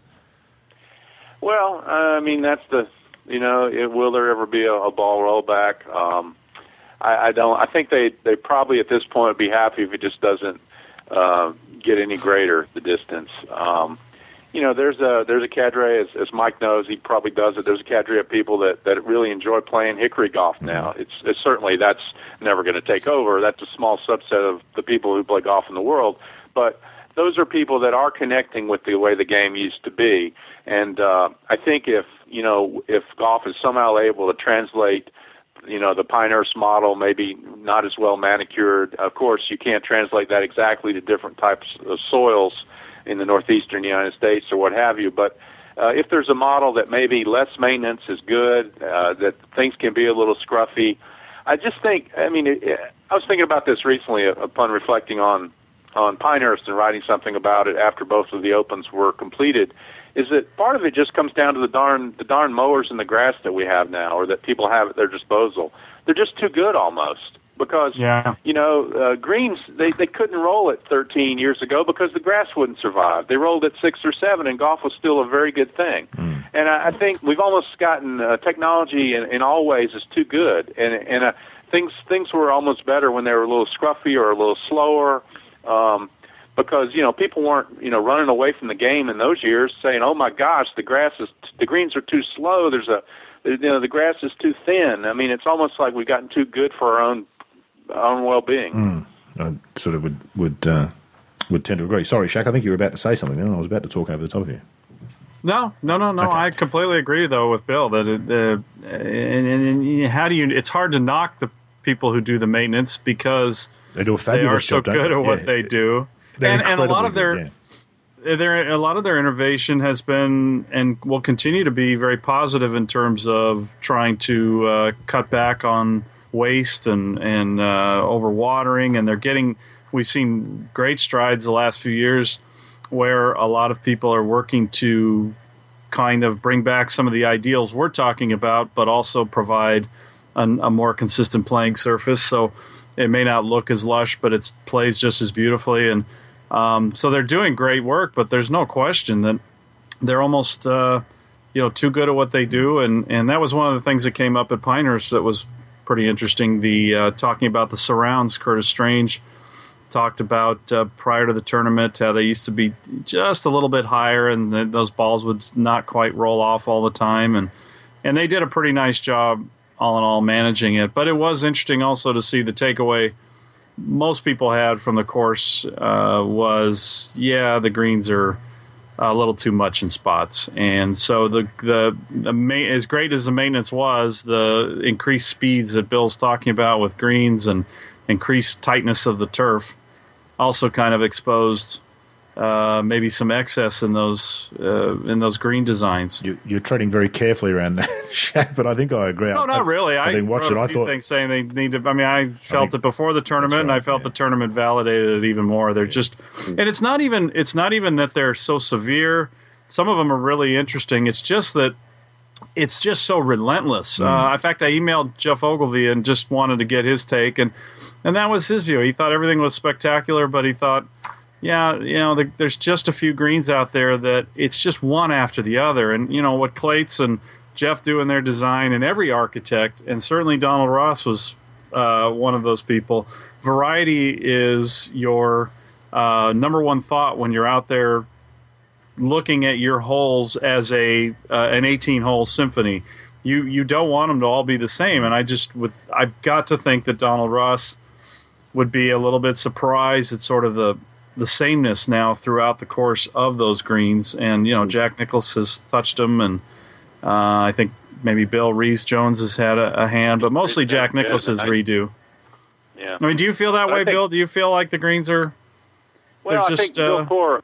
Well, I mean, that's the you know, it, will there ever be a, a ball rollback? Um, I, I don't. I think they they probably at this point would be happy if it just doesn't uh, get any greater the distance. Um, you know, there's a there's a cadre as, as Mike knows. He probably does it. There's a cadre of people that that really enjoy playing hickory golf now. It's, it's certainly that's never going to take over. That's a small subset of the people who play golf in the world, but those are people that are connecting with the way the game used to be. And uh, I think if you know if golf is somehow able to translate you know the Pinehurst model maybe not as well manicured of course you can't translate that exactly to different types of soils in the northeastern United States or what have you but uh, if there's a model that maybe less maintenance is good uh, that things can be a little scruffy I just think I mean I was thinking about this recently upon reflecting on on Pinehurst and writing something about it after both of the opens were completed is that part of it just comes down to the darn the darn mowers and the grass that we have now, or that people have at their disposal. They're just too good almost because yeah. you know uh, greens they they couldn't roll it 13 years ago because the grass wouldn't survive. They rolled at six or seven, and golf was still a very good thing. Mm. And I, I think we've almost gotten uh, technology in, in all ways is too good, and and uh, things things were almost better when they were a little scruffy or a little slower. Um, because you know people weren't you know running away from the game in those years, saying, "Oh my gosh, the grass is the greens are too slow. There's a you know the grass is too thin." I mean, it's almost like we've gotten too good for our own own well being. Mm. I sort of would would uh, would tend to agree. Sorry, Shaq, I think you were about to say something. Then I was about to talk over the top of you. No, no, no, no. Okay. I completely agree though with Bill that it, uh, and, and, and how do you? It's hard to knock the people who do the maintenance because they do a fabulous they are so job, good at yeah. what they do and, and a lot of their their a lot of their innovation has been and will continue to be very positive in terms of trying to uh, cut back on waste and and uh, overwatering, and they're getting. We've seen great strides the last few years, where a lot of people are working to kind of bring back some of the ideals we're talking about, but also provide an, a more consistent playing surface. So it may not look as lush, but it plays just as beautifully and um, so they're doing great work, but there's no question that they're almost uh, you know too good at what they do, and and that was one of the things that came up at Pinehurst that was pretty interesting. The uh, talking about the surrounds, Curtis Strange talked about uh, prior to the tournament how they used to be just a little bit higher, and the, those balls would not quite roll off all the time, and and they did a pretty nice job all in all managing it. But it was interesting also to see the takeaway most people had from the course uh, was yeah the greens are a little too much in spots. And so the the, the ma- as great as the maintenance was the increased speeds that Bill's talking about with greens and increased tightness of the turf also kind of exposed uh, maybe some excess in those uh, in those green designs. You, are treading very carefully around that, <laughs> Shaq, but I think I agree. No, not really. I, I watched it. I thought things saying they need to. I mean, I felt I think, it before the tournament, right, and I felt yeah. the tournament validated it even more. They're yeah. just, and it's not even. It's not even that they're so severe. Some of them are really interesting. It's just that it's just so relentless. Mm. Uh, in fact, I emailed Geoff Ogilvy and just wanted to get his take, and and that was his view. He thought everything was spectacular, but he thought yeah, you know, the, there's just a few greens out there that it's just one after the other. And, you know, what Clates and Geoff do in their design, and every architect, and certainly Donald Ross was uh, one of those people. Variety is your uh, number one thought when you're out there looking at your holes as a uh, an 18 hole symphony. You you don't want them to all be the same, and I just with I've got to think that Donald Ross would be a little bit surprised at sort of the the sameness now throughout the course of those greens. And you know, Jack Nicklaus has touched them, and uh, I think maybe Bill Rees Jones has had a, a hand, but mostly Jack Nicklaus's redo. Yeah. I mean, do you feel that But way, think- Bill? Do you feel like the greens are? Well, I There's think just, uh, Bill Coore,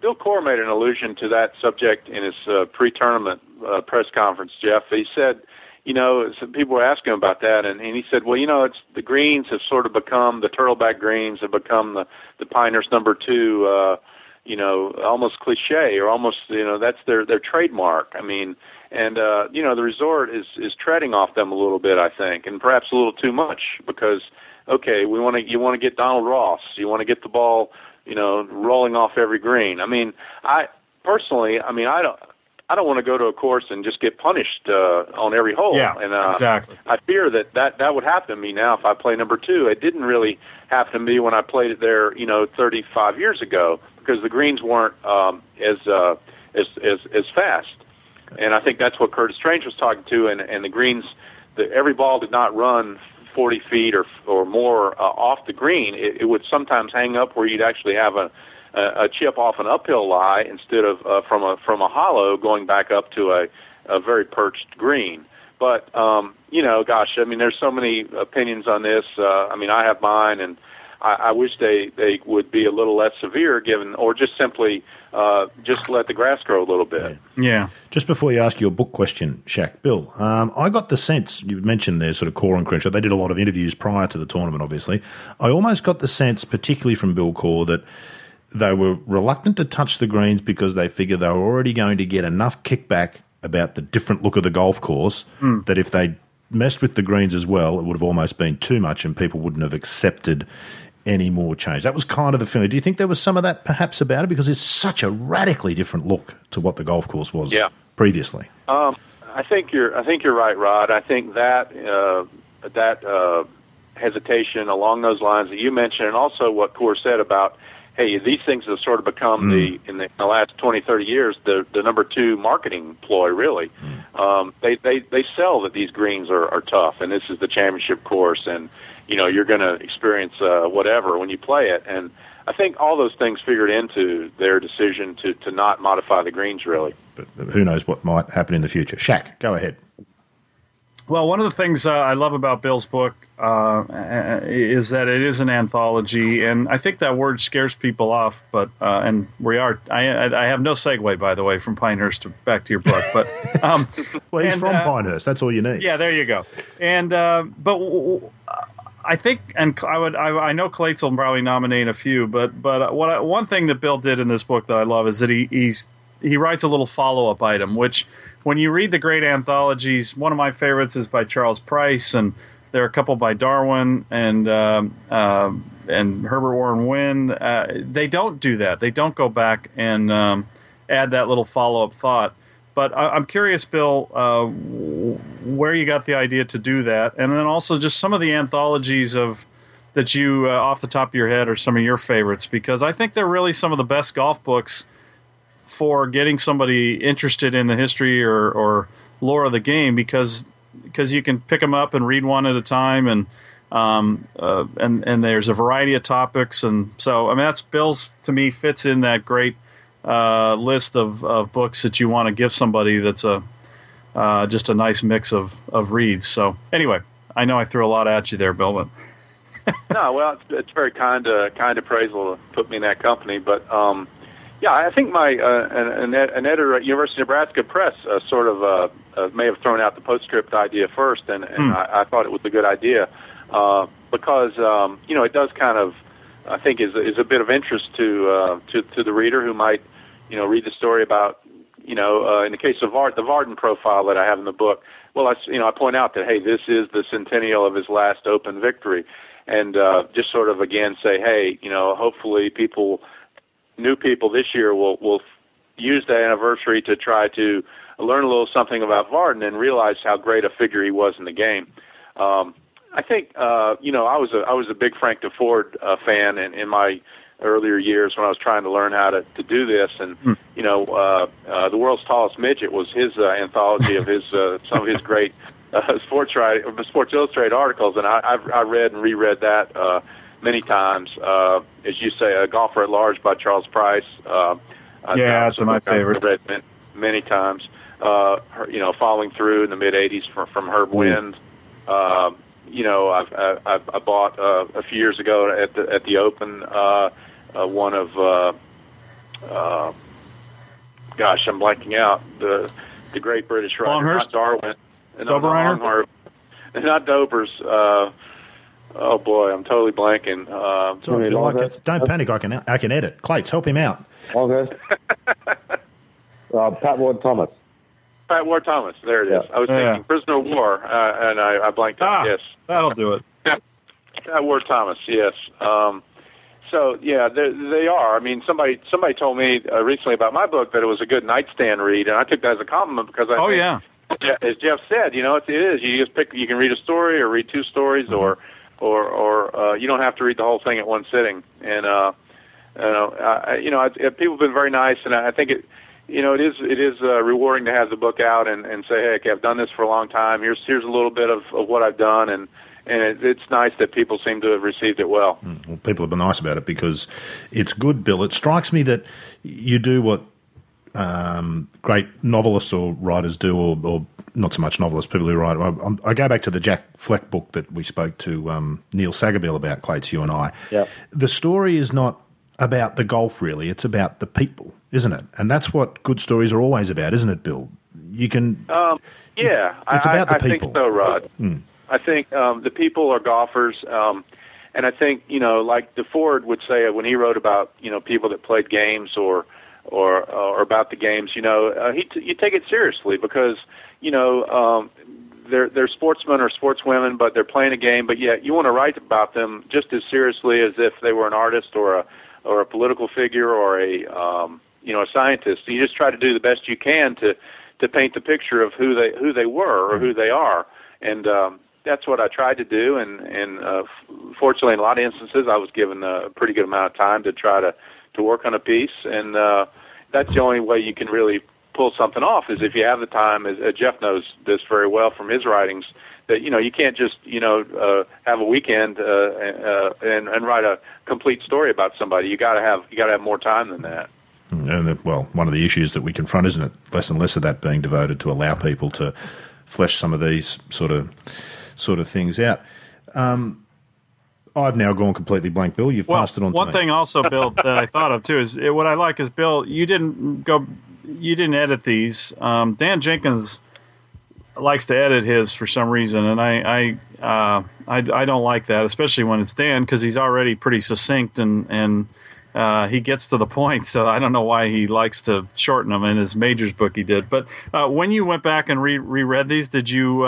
Bill Coore made an allusion to that subject in his uh, pre-tournament uh, press conference. Geoff, he said, you know, some people were asking him about that, and, and he said, well, you know, it's the greens have sort of become the turtleback greens have become the the Pinehurst number two. Uh, you know, almost cliche or almost, you know, that's their their trademark. I mean, and uh, you know, the resort is is treading off them a little bit, I think, and perhaps a little too much because okay, we want to you want to get Donald Ross, you want to get the ball, you know, rolling off every green. I mean, I personally, I mean, I don't. I don't want to go to a course and just get punished uh, on every hole. Yeah, and, uh, exactly. I fear that, that that would happen to me now if I play number two. It didn't really happen to me when I played it there, you know, 35 years ago because the greens weren't um, as, uh, as as as fast. And I think that's what Curtis Strange was talking to. And and the greens, the, every ball did not run 40 feet or or more uh, off the green. It, it would sometimes hang up where you'd actually have a a, a chip off an uphill lie instead of uh, from a from a hollow going back up to a, a very perched green. But um, you know, gosh, I mean, there's so many opinions on this. Uh, I mean, I have mine, and I, I wish they they would be a little less severe, given or just simply uh, just let the grass grow a little bit. Yeah. Just before you ask your book question, Shaq, Bill, um, I got the sense you mentioned there, sort of Coore and Crenshaw. They did a lot of interviews prior to the tournament, obviously. I almost got the sense, particularly from Bill Coore, that they were reluctant to touch the greens because they figured they were already going to get enough kickback about the different look of the golf course that if they messed with the greens as well, it would have almost been too much and people wouldn't have accepted any more change. That was kind of the feeling. Do you think there was some of that perhaps about it? Because it's such a radically different look to what the golf course was Yeah. previously. Um, I think you're. I think you're right, Rod. I think that uh, that uh, hesitation along those lines that you mentioned, and also what Coore said about, hey, these things have sort of become the in the, in the last 20, 30 years the the number two marketing ploy. Really, um, they they they sell that these greens are, are tough, and this is the championship course, and you know you're going to experience uh, whatever when you play it, and I think all those things figured into their decision to to not modify the greens really. But who knows what might happen in the future. Shaq, go ahead. Well, one of the things uh, I love about Bill's book uh, is that it is an anthology, and I think that word scares people off. But uh, and we are. I, I have no segue, by the way, from Pinehurst to back to your book. But um, <laughs> Well, he's And, from uh, Pinehurst. That's all you need. yeah, there you go. And uh, but w- w- I think, and I would, I, I know Clates will probably nominate a few, but but what I, one thing that Bill did in this book that I love is that he he's he writes a little follow up item, which when you read the great anthologies, one of my favorites is by Charles Price, and there are a couple by Darwin and um, um and Herbert Warren Wind. Uh, they don't do that. They don't go back and um, add that little follow up thought. But I, I'm curious, Bill, uh, where you got the idea to do that, and then also just some of the anthologies of that you, uh, off the top of your head, are some of your favorites because I think they're really some of the best golf books for getting somebody interested in the history or, or lore of the game because because you can pick them up and read one at a time and um, uh, and and there's a variety of topics and so I mean that's Bill's to me fits in that great uh, list of, of books that you want to give somebody that's a uh, just a nice mix of, of reads. So anyway, I know I threw a lot at you there, Bill, but <laughs> no, well, it's, it's very kind, uh, kind appraisal to put me in that company. But um, yeah, I think my uh, an, an, editor at University of Nebraska Press uh, sort of uh, uh, may have thrown out the postscript idea first, and, and I, I thought it was a good idea uh, because um, you know it does kind of I think is is a bit of interest to uh, to to the reader who might you know read the story about you know uh, in the case of Vard the Vardon profile that I have in the book. Well, I you know I point out that hey, this is the centennial of his last Open victory, and uh, just sort of again say hey, you know hopefully people new people this year will will use the anniversary to try to learn a little something about Vardon and realize how great a figure he was in the game. Um, I think uh, you know I was a I was a big Frank Deford uh, fan in, in my earlier years when I was trying to learn how to, to do this, and you know uh, uh, the world's tallest midget was his uh, anthology of his uh, <laughs> some of his great uh, sports writing, Sports Illustrated articles, and I, I've I read and reread that uh, many times. Uh, as you say, a golfer at large by Charles Price. Uh, Yeah, that it's was a my favorite. Read many, many times. uh, her, you know, following through in the mid '80s from, from Herb Wind. Uh, you know, I've, I, I bought uh, a few years ago at the at the Open uh, uh, one of. Uh, uh, gosh, I'm blanking out the the great British writer, Longhurst? not Darwin, not Longhurst, <laughs> not Dober's. Uh, oh boy, I'm totally blanking. It's all right, Jimmy Bill, I can- don't panic. I can I can edit. Clates, help him out. Longhurst. <laughs> uh, Pat Ward Thomas. Pat Ward Thomas. There it is. Yeah. I was Yeah. thinking Prisoner of War, uh, and I, I blanked Ah, out. Yes, that'll do it. <laughs> Pat Ward Thomas. Yes. Um, so yeah, they, they are. I mean, somebody somebody told me uh, recently about my book that it was a good nightstand read, and I took that as a compliment because I Oh think, yeah. Yeah, as Geoff said, you know, it, it is. You just pick. You can read a story or read two stories, Mm-hmm. or or or uh, you don't have to read the whole thing at one sitting. And uh, you know, I, you know, I, people have been very nice, and I think it. You know, it is it is uh, rewarding to have the book out and, and say, hey, okay, I've done this for a long time. Here's here's a little bit of, of what I've done, and and it, it's nice that people seem to have received it well. Well, people have been nice about it because it's good, Bill. It strikes me that you do what um, great novelists or writers do, or, or not so much novelists, people who write. I, I'm- go back to the Jack Fleck book that we spoke to um, Neil Sagebiel about, Clates, you and I. Yep. The story is not about the golf, really. It's about the people, isn't it? And that's what good stories are always about, isn't it, Bill? You can. Um, yeah, It's I, about the I, I people. think so, Rod. I think um, the people are golfers, um, and I think you know, like Deford would say when he wrote about you know people that played games or or or about the games. You know, uh, he t- you take it seriously because you know um, they're they're sportsmen or sportswomen, but they're playing a game. But yet you want to write about them just as seriously as if they were an artist or a or a political figure or a um, you know a scientist. You just try to do the best you can to to paint the picture of who they who they were or who they are, and um, that's what I tried to do. And and uh, f- fortunately, in a lot of instances, I was given a pretty good amount of time to try to to work on a piece, and uh, that's the only way you can really pull something off is if you have the time. As uh, Geoff knows this very well from his writings, that you know you can't just you know uh, have a weekend uh, uh, and and write a complete story about somebody. You got to have you got to have more time than that. And the, well, one of the issues that we confront, isn't it? Less and less of that being devoted to allow people to flesh some of these sort of sort of things out. Um, I've now gone completely blank, Bill. You've Well, passed it on one to me. thing also, Bill, <laughs> that I thought of too is eh, what I like is Bill. You didn't go, you didn't edit these. Um, Dan Jenkins likes to edit his for some reason, and I, I, uh, I, I don't like that, especially when it's Dan because he's already pretty succinct and and uh, he gets to the point. So I don't know why he likes to shorten them. In his majors book, he did. But uh, when you went back and re- reread these, did you?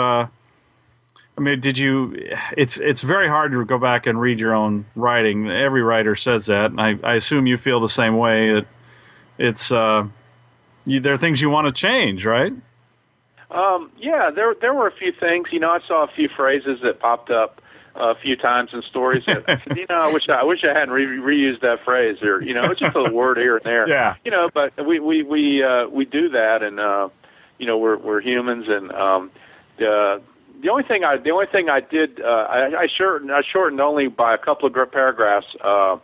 Uh, I mean, did you? It's it's very hard to go back and read your own writing. Every writer says that, and I, I assume you feel the same way. That it's uh, you, there are things you want to change, right? Um, yeah, there there were a few things. You know, I saw a few phrases that popped up a few times in stories. That, <laughs> you know, I wish I, I wish I hadn't re- reused that phrase, or you know, it's just a <laughs> word here and there. Yeah. You know, but we we we uh, we do that, and uh, you know, we're we're humans, and um, the the only thing I the only thing I did uh, I, I shortened I shortened only by a couple of paragraphs uh,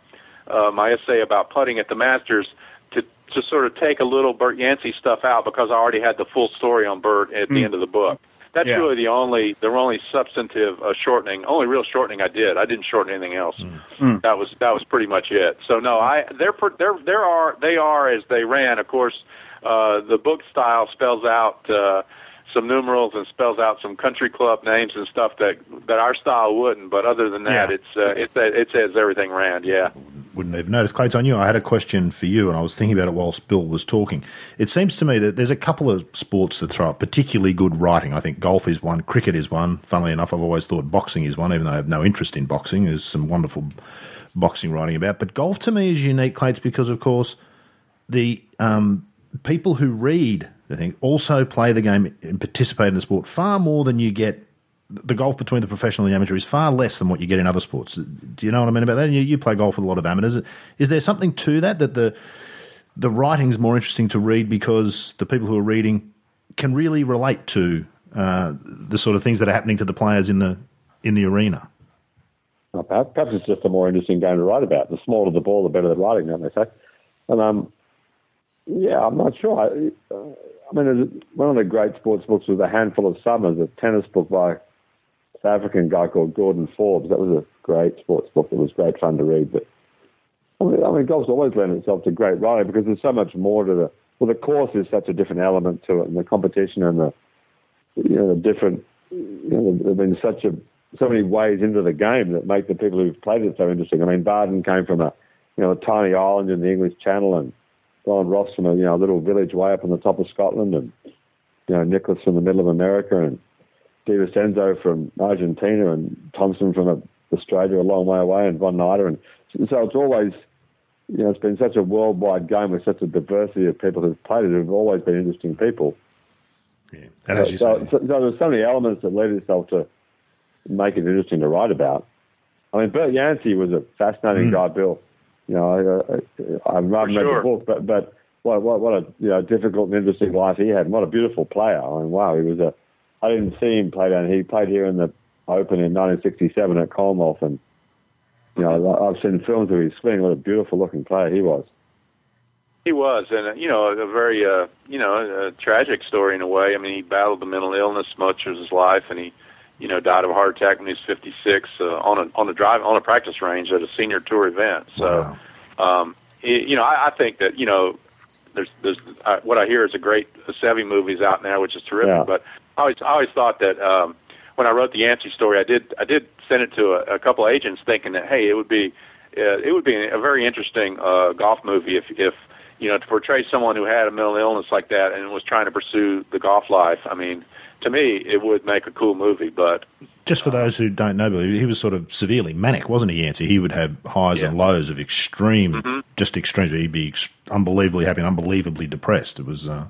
uh, my essay about putting at the Masters to to sort of take a little Bert Yancey stuff out because I already had the full story on Bert at the end of the book. That's Yeah. really the only the only substantive uh, shortening, only real shortening I did. I didn't shorten anything else. That was that was pretty much it. So no, I there there there are they are as they ran. Of course, uh, the book style spells out. Uh, some numerals and spells out some country club names and stuff that that our style wouldn't. But other than that, Yeah. it's uh, it it says everything ran. Yeah. Wouldn't even notice. Clates, I knew I had a question for you, and I was thinking about it whilst Bill was talking. It seems to me that there's a couple of sports that throw up particularly good writing. I think golf is one, cricket is one. Funnily enough, I've always thought boxing is one, even though I have no interest in boxing. There's some wonderful boxing writing about. But golf to me is unique, Clates, because, of course, the um, people who read, I think, also play the game and participate in the sport far more than you get. The golf between the professional and the amateur is far less than what you get in other sports. Do you know what I mean about that? You, you play golf with a lot of amateurs. Is there something to that that the the writing's more interesting to read because the people who are reading can really relate to uh, the sort of things that are happening to the players in the in the arena? Perhaps, perhaps it's just a more interesting game to write about. The smaller the ball, the better the writing, don't they say? And um, Yeah, I'm not sure. I, I mean, one of the great sports books was A Handful of Summers, a tennis book by South African guy called Gordon Forbes. That was a great sports book. It was great fun to read. But I mean, I mean golf's always lent itself to great writing because there's so much more to the. Well, the course is such a different element to it, and the competition and the you know the different. You know, there've been such a so many ways into the game that make the people who've played it so interesting. I mean, Vardon came from a you know a tiny island in the English Channel, and Brian Ross from a you know a little village way up on the top of Scotland, and you know Nicklaus from the middle of America, and De Vicenzo from Argentina, and Thomson from a, Australia a long way away, and Von Nida, and so it's always you know it's been such a worldwide game with such a diversity of people who've played it who've always been interesting people. Yeah, and as so, you so, say, so, so there's so many elements that led itself to make it interesting to write about. I mean, Bert Yancey was a fascinating Mm. guy, Bill. You know, I, I, I've read sure. the book, but but what what what a you know difficult and interesting life he had, and what a beautiful player. I mean, wow, he was a. I didn't see him play down. He played here in the Open in 1967 at Commonwealth, and you know, I've seen films of his swing. What a beautiful looking player he was. He was, and you know, a very uh, you know a tragic story in a way. I mean, he battled the mental illness much of his life, and he, you know, died of a heart attack when he was 56 uh, on a on a drive on a practice range at a senior tour event. So, wow. um, it, you know, I, I think that you know, there's there's uh, what I hear is a great Seve movies out now, which is terrific. Yeah. But I always I always thought that um, when I wrote the Yancey story, I did I did send it to a, a couple of agents, thinking that hey, it would be uh, it would be a very interesting uh, golf movie if if you know to portray someone who had a mental illness like that and was trying to pursue the golf life. I mean, to me, it would make a cool movie. But Just for those who don't know, he was sort of severely manic, wasn't he, Yancey? He would have highs Yeah. and lows of extreme, Mhm. just extreme. He'd be ex- unbelievably happy and unbelievably depressed. It was, uh,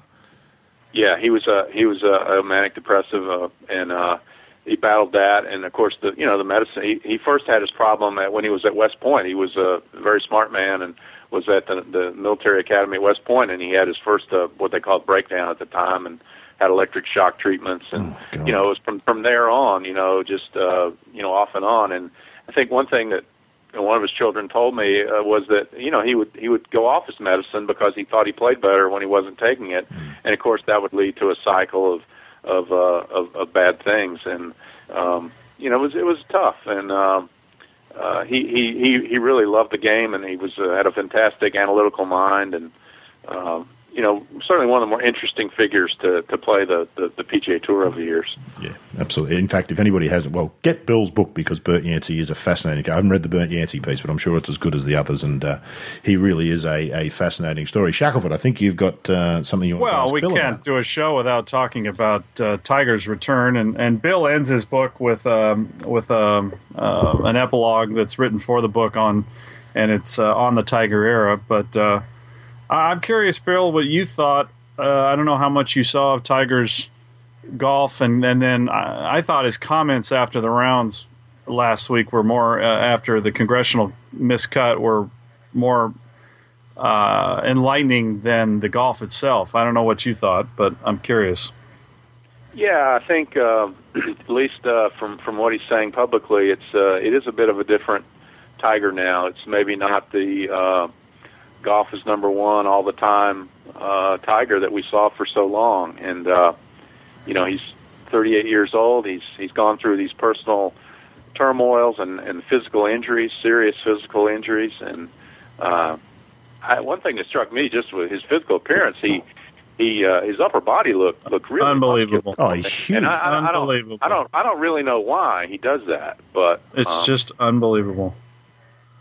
Yeah, he was a he was a, a manic depressive, uh, and uh, he battled that. And of course, the you know the medicine. He, he first had his problem at, when he was at West Point. He was a very smart man and was at the, the military academy at West Point, and he had his first uh, what they called breakdown at the time, and had electric shock treatments. And Oh, you know, it was from from there on. You know, just uh, you know off and on. And I think one thing that one of his children told me uh, was that you know he would he would go off his medicine because he thought he played better when he wasn't taking it, and of course that would lead to a cycle of of uh, of, of bad things, and um, you know it was it was tough, and um, uh, he he he he really loved the game, and he was uh, had a fantastic analytical mind, and um, you know certainly one of the more interesting figures to to play the the, the PGA Tour over the years. yeah, absolutely. In fact, if anybody hasn't, well, get Bill's book because Bert Yancey is a fascinating guy. I haven't read the Bert Yancey piece, but I'm sure it's as good as the others, and uh, he really is a, a fascinating story. Shackelford, I think you've got uh, something you want to Well, we Bill can't about. do a show without talking about uh, Tiger's return, and, and Bill ends his book with um, with um, uh, an epilogue that's written for the book on, and it's uh, on the Tiger era. But uh, I- I'm curious, Bill, what you thought. Uh, I don't know how much you saw of Tiger's golf, and and then I, I thought his comments after the rounds last week were more uh, after the congressional miscut were more uh, enlightening than the golf itself. I don't know what you thought, but I'm curious. Yeah, I think uh, <clears throat> at least uh, from from what he's saying publicly, it's uh, it is a bit of a different Tiger now. It's maybe not the uh, golf is number one all the time uh, Tiger that we saw for so long, and uh, you know he's 38 years old. He's he's gone through these personal turmoils and, and physical injuries, serious physical injuries, and uh, I, one thing that struck me just with his physical appearance, he he uh, his upper body looked looked really Unbelievable. Oh, he's huge. and I, I, I don't, Unbelievable. I don't, I don't really know why he does that, but It's um, just unbelievable.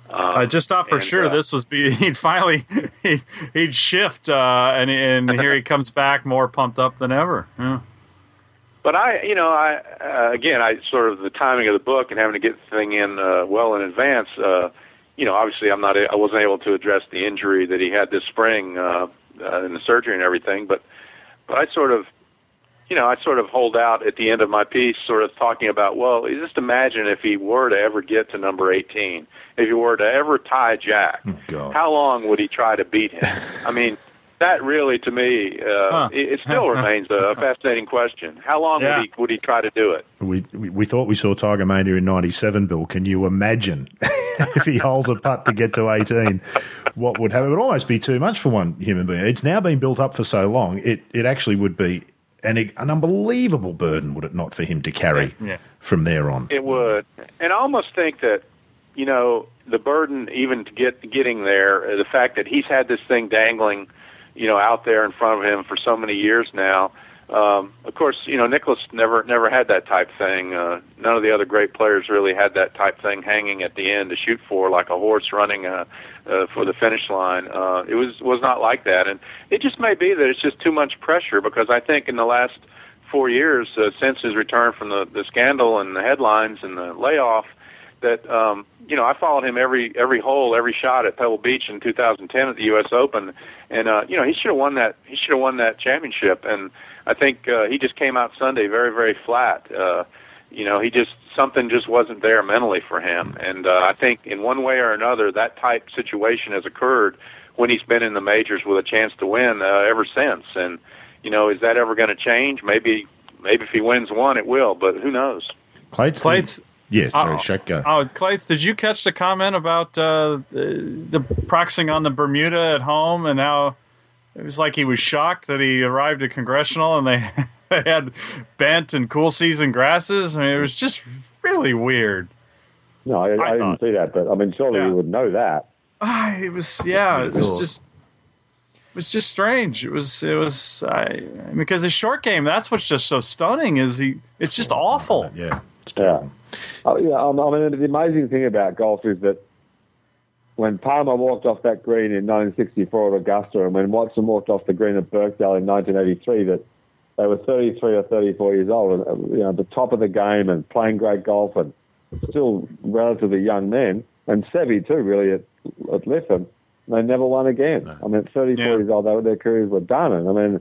Um, I just thought for and, sure uh, this was be <laughs> he'd finally he'd, he'd shift, uh, and and <laughs> here he comes back more pumped up than ever. Yeah. But I, you know, I uh, again, I sort of the timing of the book and having to get the thing in uh, well in advance. Uh, you know, obviously, I'm not, I wasn't able to address the injury that he had this spring uh, uh, in the surgery and everything. But, but I sort of, you know, I sort of hold out at the end of my piece, sort of talking about, well, just imagine if he were to ever get to number 18, if he were to ever tie Jack, Oh, how long would he try to beat him? <laughs> I mean, that really, to me, uh, Huh. it, it still remains a fascinating question. How long Yeah. would he would he try to do it? We, we we thought we saw Tiger Mania in '97. Bill, can you imagine <laughs> if he holds a putt to get to 18? What would happen? It would almost be too much for one human being. It's now been built up for so long. It it actually would be an an unbelievable burden, would it not, for him to carry Yeah. from there on? It would, and I almost think that you know the burden, even to get getting there, uh, the fact that he's had this thing dangling, you know, out there in front of him for so many years now. Um, of course, you know Nicklaus never never had that type thing. Uh, none of the other great players really had that type thing hanging at the end to shoot for, like a horse running uh, uh, for the finish line. Uh, it was was not like that, and it just may be that it's just too much pressure because I think in the last four years uh, since his return from the, the scandal and the headlines and the layoff that um, you know I followed him every every hole, every shot at Pebble Beach in 2010 at the U.S. Open, and uh, you know he should have won that he should have won that championship, and I think uh, he just came out Sunday very very flat. Uh, you know he just something just wasn't there mentally for him, and uh, I think in one way or another that type situation has occurred when he's been in the majors with a chance to win uh, ever since, and you know is that ever going to change? Maybe maybe if he wins one it will, but who knows? Clates, Clates, yes, sorry, Uh-oh. Shaq, go. Oh, Clates, did you catch the comment about uh, the, the practicing on the Bermuda at home and how it was like he was shocked that he arrived at Congressional and they, <laughs> they had bent and cool season grasses? I mean, it was just really weird. No, I, I, I didn't see that, but I mean, surely Yeah. you would know that. Ah, it was yeah, it was just it was just strange. It was it was I, I because his short game. That's what's just so stunning is he. It's just awful. Yeah, it's Yeah. Oh, yeah, I mean, the amazing thing about golf is that when Palmer walked off that green in 1964 at Augusta, and when Watson walked off the green at Birkdale in 1983, that they were 33 or 34 years old, and uh, you know, the top of the game and playing great golf, and still relatively young men, and Seve too, really at, at Lytham. They never won again. I mean, 34 Yeah. years old, they, their careers were done, and I mean,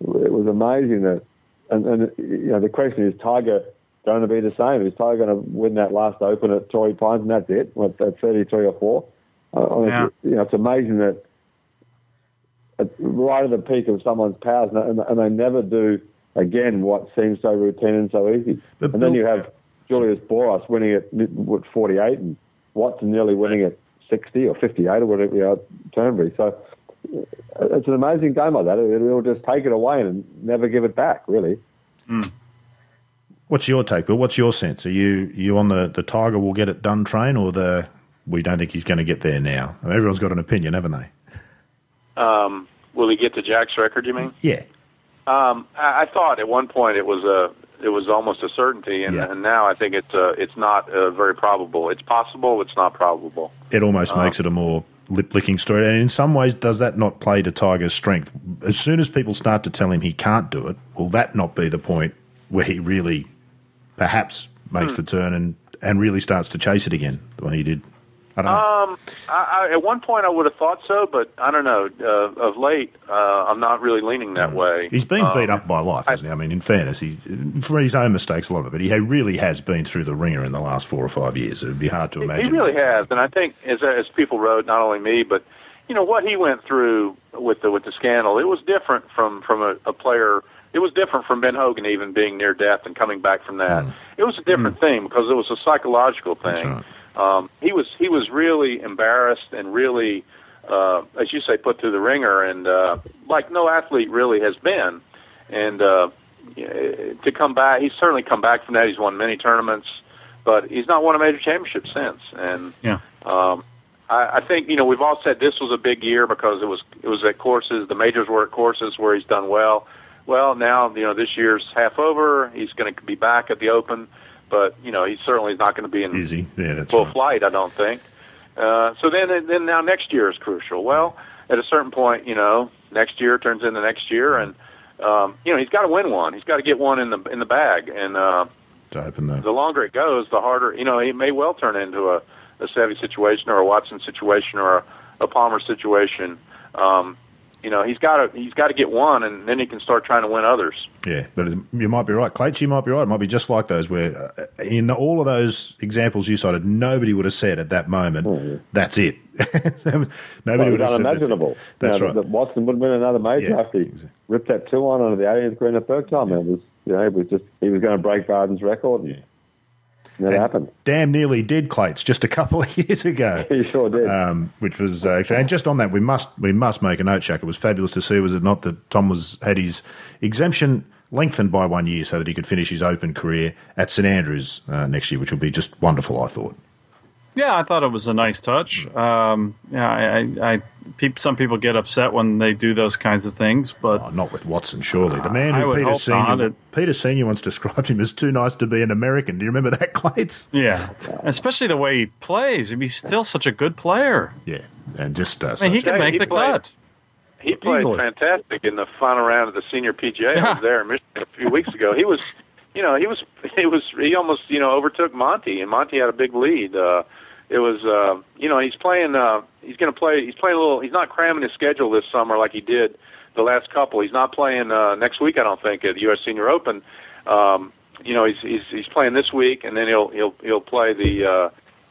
it was amazing that. And, and you know, the question is, Tiger going to be the same? He's Tiger going to win that last Open at Torrey Pines, and that's it? What, at 33 or four? Uh, Yeah. You know, it's amazing that at, right at the peak of someone's powers, and, and, and they never do again what seems so routine and so easy. But and then you have Julius Boros winning at what 48, and Watson nearly winning at 60 or 58 or whatever you know, at Turnberry. So uh, it's an amazing game like that. It, it'll just take it away and never give it back, really. What's your take, Bill? What's your sense? Are you you on the, the Tiger will get it done train or the we don't think he's going to get there now? I mean, everyone's got an opinion, haven't they? Um, will he get to Jack's record? You mean? Yeah. Um, I, I thought at one point it was a it was almost a certainty, and, Yeah. and now I think it's uh, it's not uh, very probable. It's possible, it's not probable. It almost makes it a more lip licking story. And in some ways, does that not play to Tiger's strength? As soon as people start to tell him he can't do it, will that not be the point where he really perhaps makes the turn and, and really starts to chase it again when he did? I don't know. Um, I, I, at one point I would have thought so, but I don't know. Uh, of late, uh, I'm not really leaning that way. He's been Um, beat up by life, hasn't he? I mean, in fairness, he, for his own mistakes, a lot of it, but he really has been through the ringer in the last four or five years. It would be hard to imagine. He really has, and I think as as people wrote, not only me, but you know what he went through with the with the scandal. It was different from from a, a player. It was different from Ben Hogan even being near death and coming back from that. It was a different thing because it was a psychological thing. Mm. right. Um, he was he was really embarrassed and really, uh, as you say, put through the ringer, and uh, like no athlete really has been. And uh, to come back, he's certainly come back from that. He's won many tournaments, but he's not won a major championship since. And Yeah. um, I, I think you know we've all said this was a big year because it was it was at courses. The majors were at courses where he's done well. Well, now you know this year's half over. He's going to be back at the Open, but you know he certainly is not going to be in he? Yeah, that's full right. flight. I don't think. Uh, so then, then now next year is crucial. Well, at a certain point, you know, next year turns into next year, and um, you know he's got to win one. He's got to get one in the in the bag, and uh, the. longer it goes, the harder. You know, he may well turn into a a Seve situation or a Watson situation or a, a Palmer situation. Um, you know he's got to he's got to get one, and then he can start trying to win others. Yeah, but you might be right, Clates. You might be right. It might be just like those where, uh, in all of those examples you cited, nobody would have said at that moment, yeah. "That's it." <laughs> nobody Well, would have said unimaginable. That's, you know, right. That Watson would win another major Yeah, after he exactly. ripped that two on onto the 18th green the third time. It was, you know, it was just he was going to break Vardon's record. And Yeah. That happened. Damn nearly did Clates just a couple of <laughs> years ago. <laughs> He sure did. um, which was uh, actually, and just on that, we must we must make a note, Shaq. It was fabulous to see, was it not, that Tom was had his exemption lengthened by one year so that he could finish his Open career at St Andrews uh, next year, which would be just wonderful. I thought. Yeah, I thought it was a nice touch. Um, yeah, I, I, I peop, some people get upset when they do those kinds of things, but Oh, not with Watson, surely. The man who would Peter. Senior It- Peter Senior once <laughs> described him as too nice to be an American. Do you remember that, Clates? yeah, especially the way he plays. I mean, He's still such a good player. Yeah, and just uh, I mean, he such- could make he the played- cut. He played Easily. fantastic in the final round of the senior PGA. I was there in Michigan a few weeks ago. He was, you know, he was, <laughs> he was, he almost, you know, overtook Monty, and Monty had a big lead. Uh, it was, uh, you know, he's playing. Uh, he's going to play. He's playing a little. He's not cramming his schedule this summer like he did the last couple. He's not playing uh, next week. I don't think at the U.S. Senior Open. Um, you know, he's he's he's playing this week, and then he'll he'll he'll play the uh,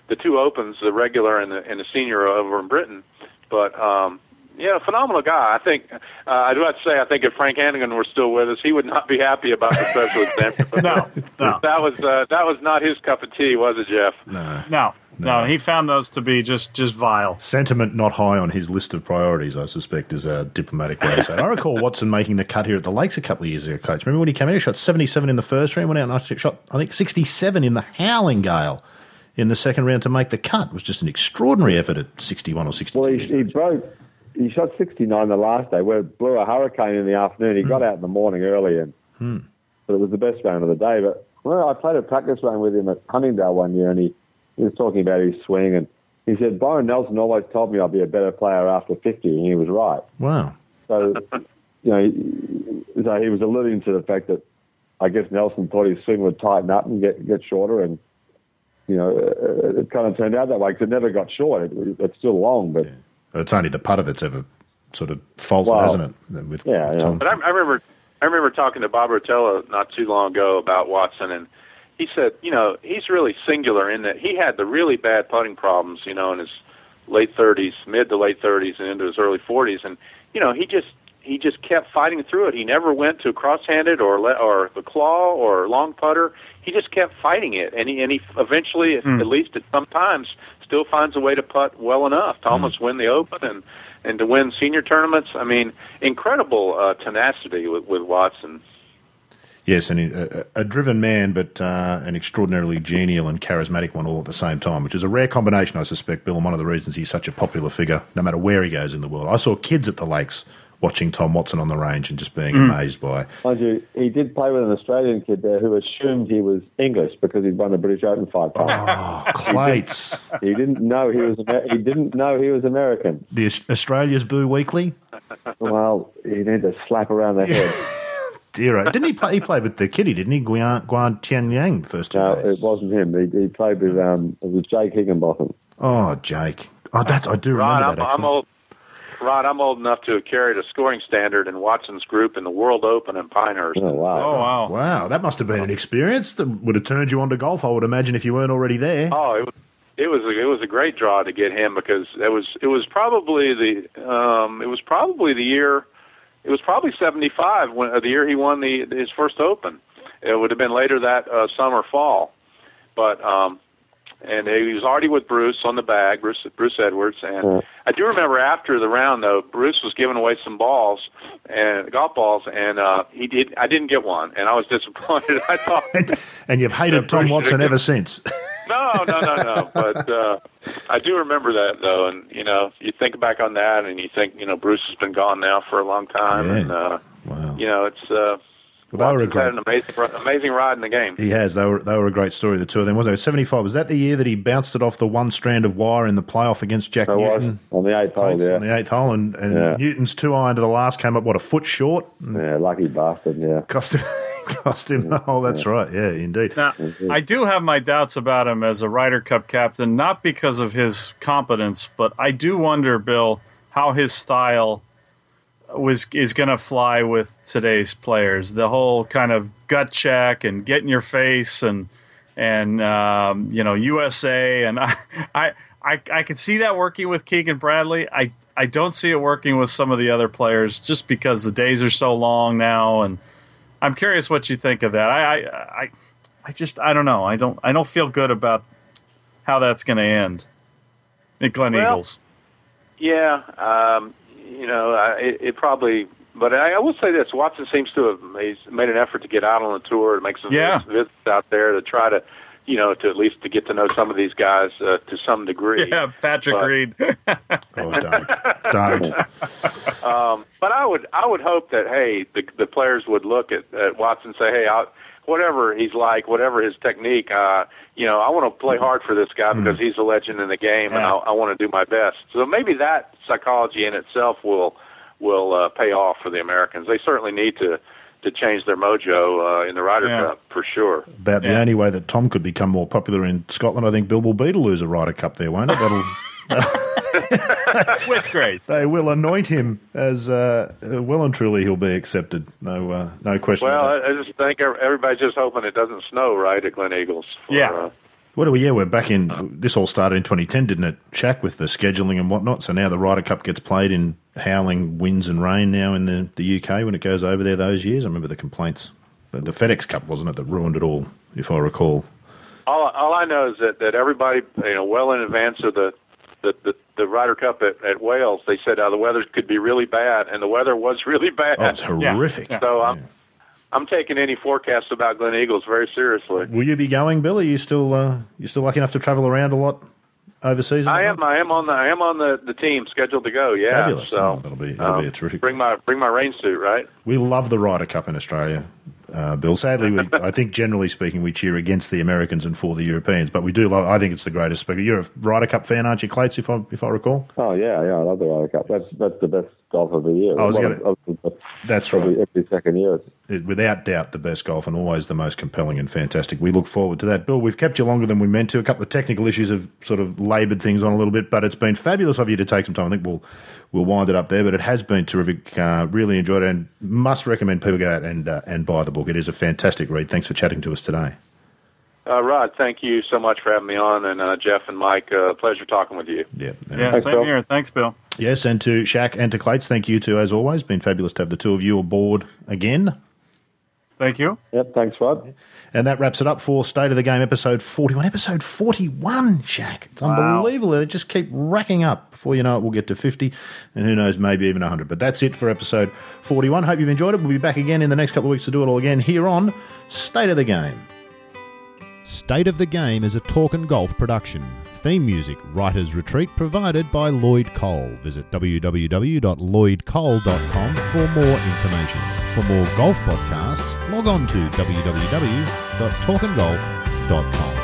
the two opens, the regular and the and the senior over in Britain. But um, yeah, phenomenal guy. I think uh, I do have to say, I think if Frank Hannigan were still with us, he would not be happy about the special <laughs> exemption. No, no. that was uh, that was not his cup of tea, was it, Geoff? no. No, no, he found those to be just just vile. Sentiment not high on his list of priorities, I suspect, is a diplomatic way to say it. I recall Watson making the cut here at the Lakes a couple of years ago, coach. Remember when he came in? He shot 77 in the first round, went out and I shot, I think, 67 in the Howling Gale in the second round to make the cut. It was just an extraordinary effort at 61 or 62. Well, he, he broke. He shot 69 the last day, where it blew a hurricane in the afternoon. He hmm. got out in the morning early, and hmm. but it was the best round of the day. But well, I played a practice round with him at Huntingdale one year, and he, he was talking about his swing, and he said Byron Nelson always told me I'd be a better player after 50, and he was right. wow. So, you know, he- so he was alluding to the fact that I guess Nelson thought his swing would tighten up and get get shorter, and you know, uh, it kind of turned out that way because it never got short. It, it's still long, but. It's only the putter that's ever sort of faltered, Well, hasn't it? With, yeah, with yeah. But I, I remember, I remember talking to Bob Rotella not too long ago about Watson, and he said, you know, he's really singular in that he had the really bad putting problems, you know, in his late 30s, mid to late 30s, and into his early 40s, and you know, he just he just kept fighting through it. He never went to cross-handed or le- or the claw or long putter. He just kept fighting it, and he and he eventually, at least at some times, still finds a way to putt well enough to almost win the Open and and to win senior tournaments. I mean, incredible uh, tenacity with, with Watson. Yes, and a, a driven man, but uh, an extraordinarily genial and charismatic one all at the same time, which is a rare combination, I suspect, Bill, and one of the reasons he's such a popular figure, no matter where he goes in the world. I saw kids at the lakes watching Tom Watson on the range and just being amazed by. Mind you, he did play with an Australian kid there who assumed he was English because he'd won the British Open five times. Oh, Clates. <laughs> he didn't know he was Amer- he didn't know he was American. the Australia's Boo Weekley. Well, he needed to slap around the head. <laughs> Dear, oh, didn't he play? He played with the kiddie, didn't he? Guan, Guan Tianlang the first two No, days. it wasn't him. He, he played with um, it was Jake Higginbottom. Oh, Jake. Oh, that I do Rod, remember I'm, that. Actually. I'm old. Rod, I'm old enough to have carried a scoring standard in Watson's group in the World Open in Pinehurst. Oh wow! Oh wow. Wow, that must have been an experience that would have turned you on to golf. I would imagine if you weren't already there. Oh, it was it was a, it was a great draw to get him because it was it was probably the um, it was probably the year it was probably seventy five when uh, the year he won the his first Open. It would have been later that uh, summer fall, but um, and he was already with Bruce on the bag, Bruce Bruce Edwards, and Yeah. I do remember after the round though, Bruce was giving away some balls and golf balls, and uh, he did I didn't get one, and I was <laughs> disappointed. I thought. And, <laughs> and you've hated Tom Watson ever since. <laughs> No, no, no, no. <laughs> But uh, I do remember that though, and you know, you think back on that, and you think, you know, Bruce has been gone now for a long time, Yeah. and uh, wow. you know, it's uh, Well, they were a Watson's had an amazing, amazing ride in the game. He has. They were they were a great story. The two of them was they seventy five. Was that the year that he bounced it off the one strand of wire in the playoff against Jack Newton? on the eighth hole. Yeah, on the eighth hole, and, and Yeah. Newton's two iron to the last came up what a foot short, yeah, lucky bastard. Yeah, cost him <laughs> cost him the hole. That's right. Yeah, indeed. Now, I do have my doubts about him as a Ryder Cup captain, not because of his competence, but I do wonder, Bill, how his style was is going to fly with today's players. The whole kind of gut check and get in your face and and um, you know USA and <laughs> I I I, I could see that working with Keegan Bradley. I I don't see it working with some of the other players just because the days are so long now and I'm curious what you think of that. I I I, I just I don't know. I don't I don't feel good about how that's going to end. At Glen Well, Eagles. Yeah, um, you know, I- it, it probably. But I, I will say this: Watson seems to have made, made an effort to get out on the tour, to make some Yeah. visits out there, to try to, you know, to at least to get to know some of these guys uh, to some degree. Yeah, Patrick But- Reed. <laughs> Oh, don't. don't. Um, but I would I would hope that hey the the players would look at, at Watson and say hey I, whatever he's like whatever his technique uh, you know I want to play hard for this guy because he's a legend in the game and I, I want to do my best. So maybe that psychology in itself will will uh, pay off for the Americans. They certainly need to to change their mojo uh, in the Ryder Yeah. Cup for sure. About the only way that Tom could become more popular in Scotland, I think Bill will be to lose a Ryder Cup there, won't it? <laughs> That'll, with grace. they will anoint him as uh, uh, well and truly he'll be accepted. No, uh, no question. Well. I, I just think everybody's just hoping it doesn't snow right at Gleneagles. For, Yeah. Uh, What do we? Yeah, we're back in. This all started in 2010, didn't it? Shaq with the scheduling and whatnot. So now the Ryder Cup gets played in howling winds and rain now in the, the UK when it goes over there those years. I remember the complaints. The, the FedEx Cup wasn't it that ruined it all, if I recall. all, all I know is that, that everybody, you know, well in advance of the the, the, the Ryder Cup at, at Wales, they said uh, the weather could be really bad, and the weather was <laughs> really bad. Oh, it's horrific. Yeah. so I'm I'm taking any forecasts about Gleneagles very seriously. Will you be going, Billy? You still uh, you still lucky enough to travel around a lot overseas? I am? I am on the I am on the, the team scheduled to go. Yeah, Fabulous. so that'll be that'll um, be a terrific. bring my bring my rain suit, right? We love the Ryder Cup in Australia, uh, Bill. Sadly, we, <laughs> I think generally speaking, we cheer against the Americans and for the Europeans, but we do love. I think it's the greatest spectacle. You're a Ryder Cup fan, aren't you, Clates? If I if I recall, Oh yeah, yeah, I love the Ryder Cup. That's that's the best golf of the year. I was One gonna- of- of that's probably right. every second year. It, without doubt, the best golf and always the most compelling and fantastic. We look forward to that, Bill. We've kept you longer than we meant to. A couple of technical issues have sort of laboured things on a little bit, but it's been fabulous of you to take some time. I think we'll we'll wind it up there, but it has been terrific. Uh, really enjoyed it, and must recommend people go out and uh, and buy the book. It is a fantastic read. Thanks for chatting to us today. Uh, Rod, thank you so much for having me on, and uh, Geoff and Mike, uh, pleasure talking with you. Yeah, Yeah, Thanks, same Bill. here. Thanks, Bill. Yes, and to Shaq and to Clates, thank you too, as always. Been fabulous to have the two of you aboard again. Thank you. Yep, thanks, Rod. And that wraps it up for State of the Game episode 41. Episode 41, Shaq. It's unbelievable. It just keep racking up. Before you know it, we'll get to 50, and who knows, maybe even 100. But that's it for episode 41. Hope you've enjoyed it. We'll be back again in the next couple of weeks to do it all again here on State of the Game. State of the Game is a talk and golf production. Theme music, Writer's Retreat, provided by Lloyd Cole. Visit www.lloydcole.com for more information. For more golf podcasts, log on to www.talkandgolf.com.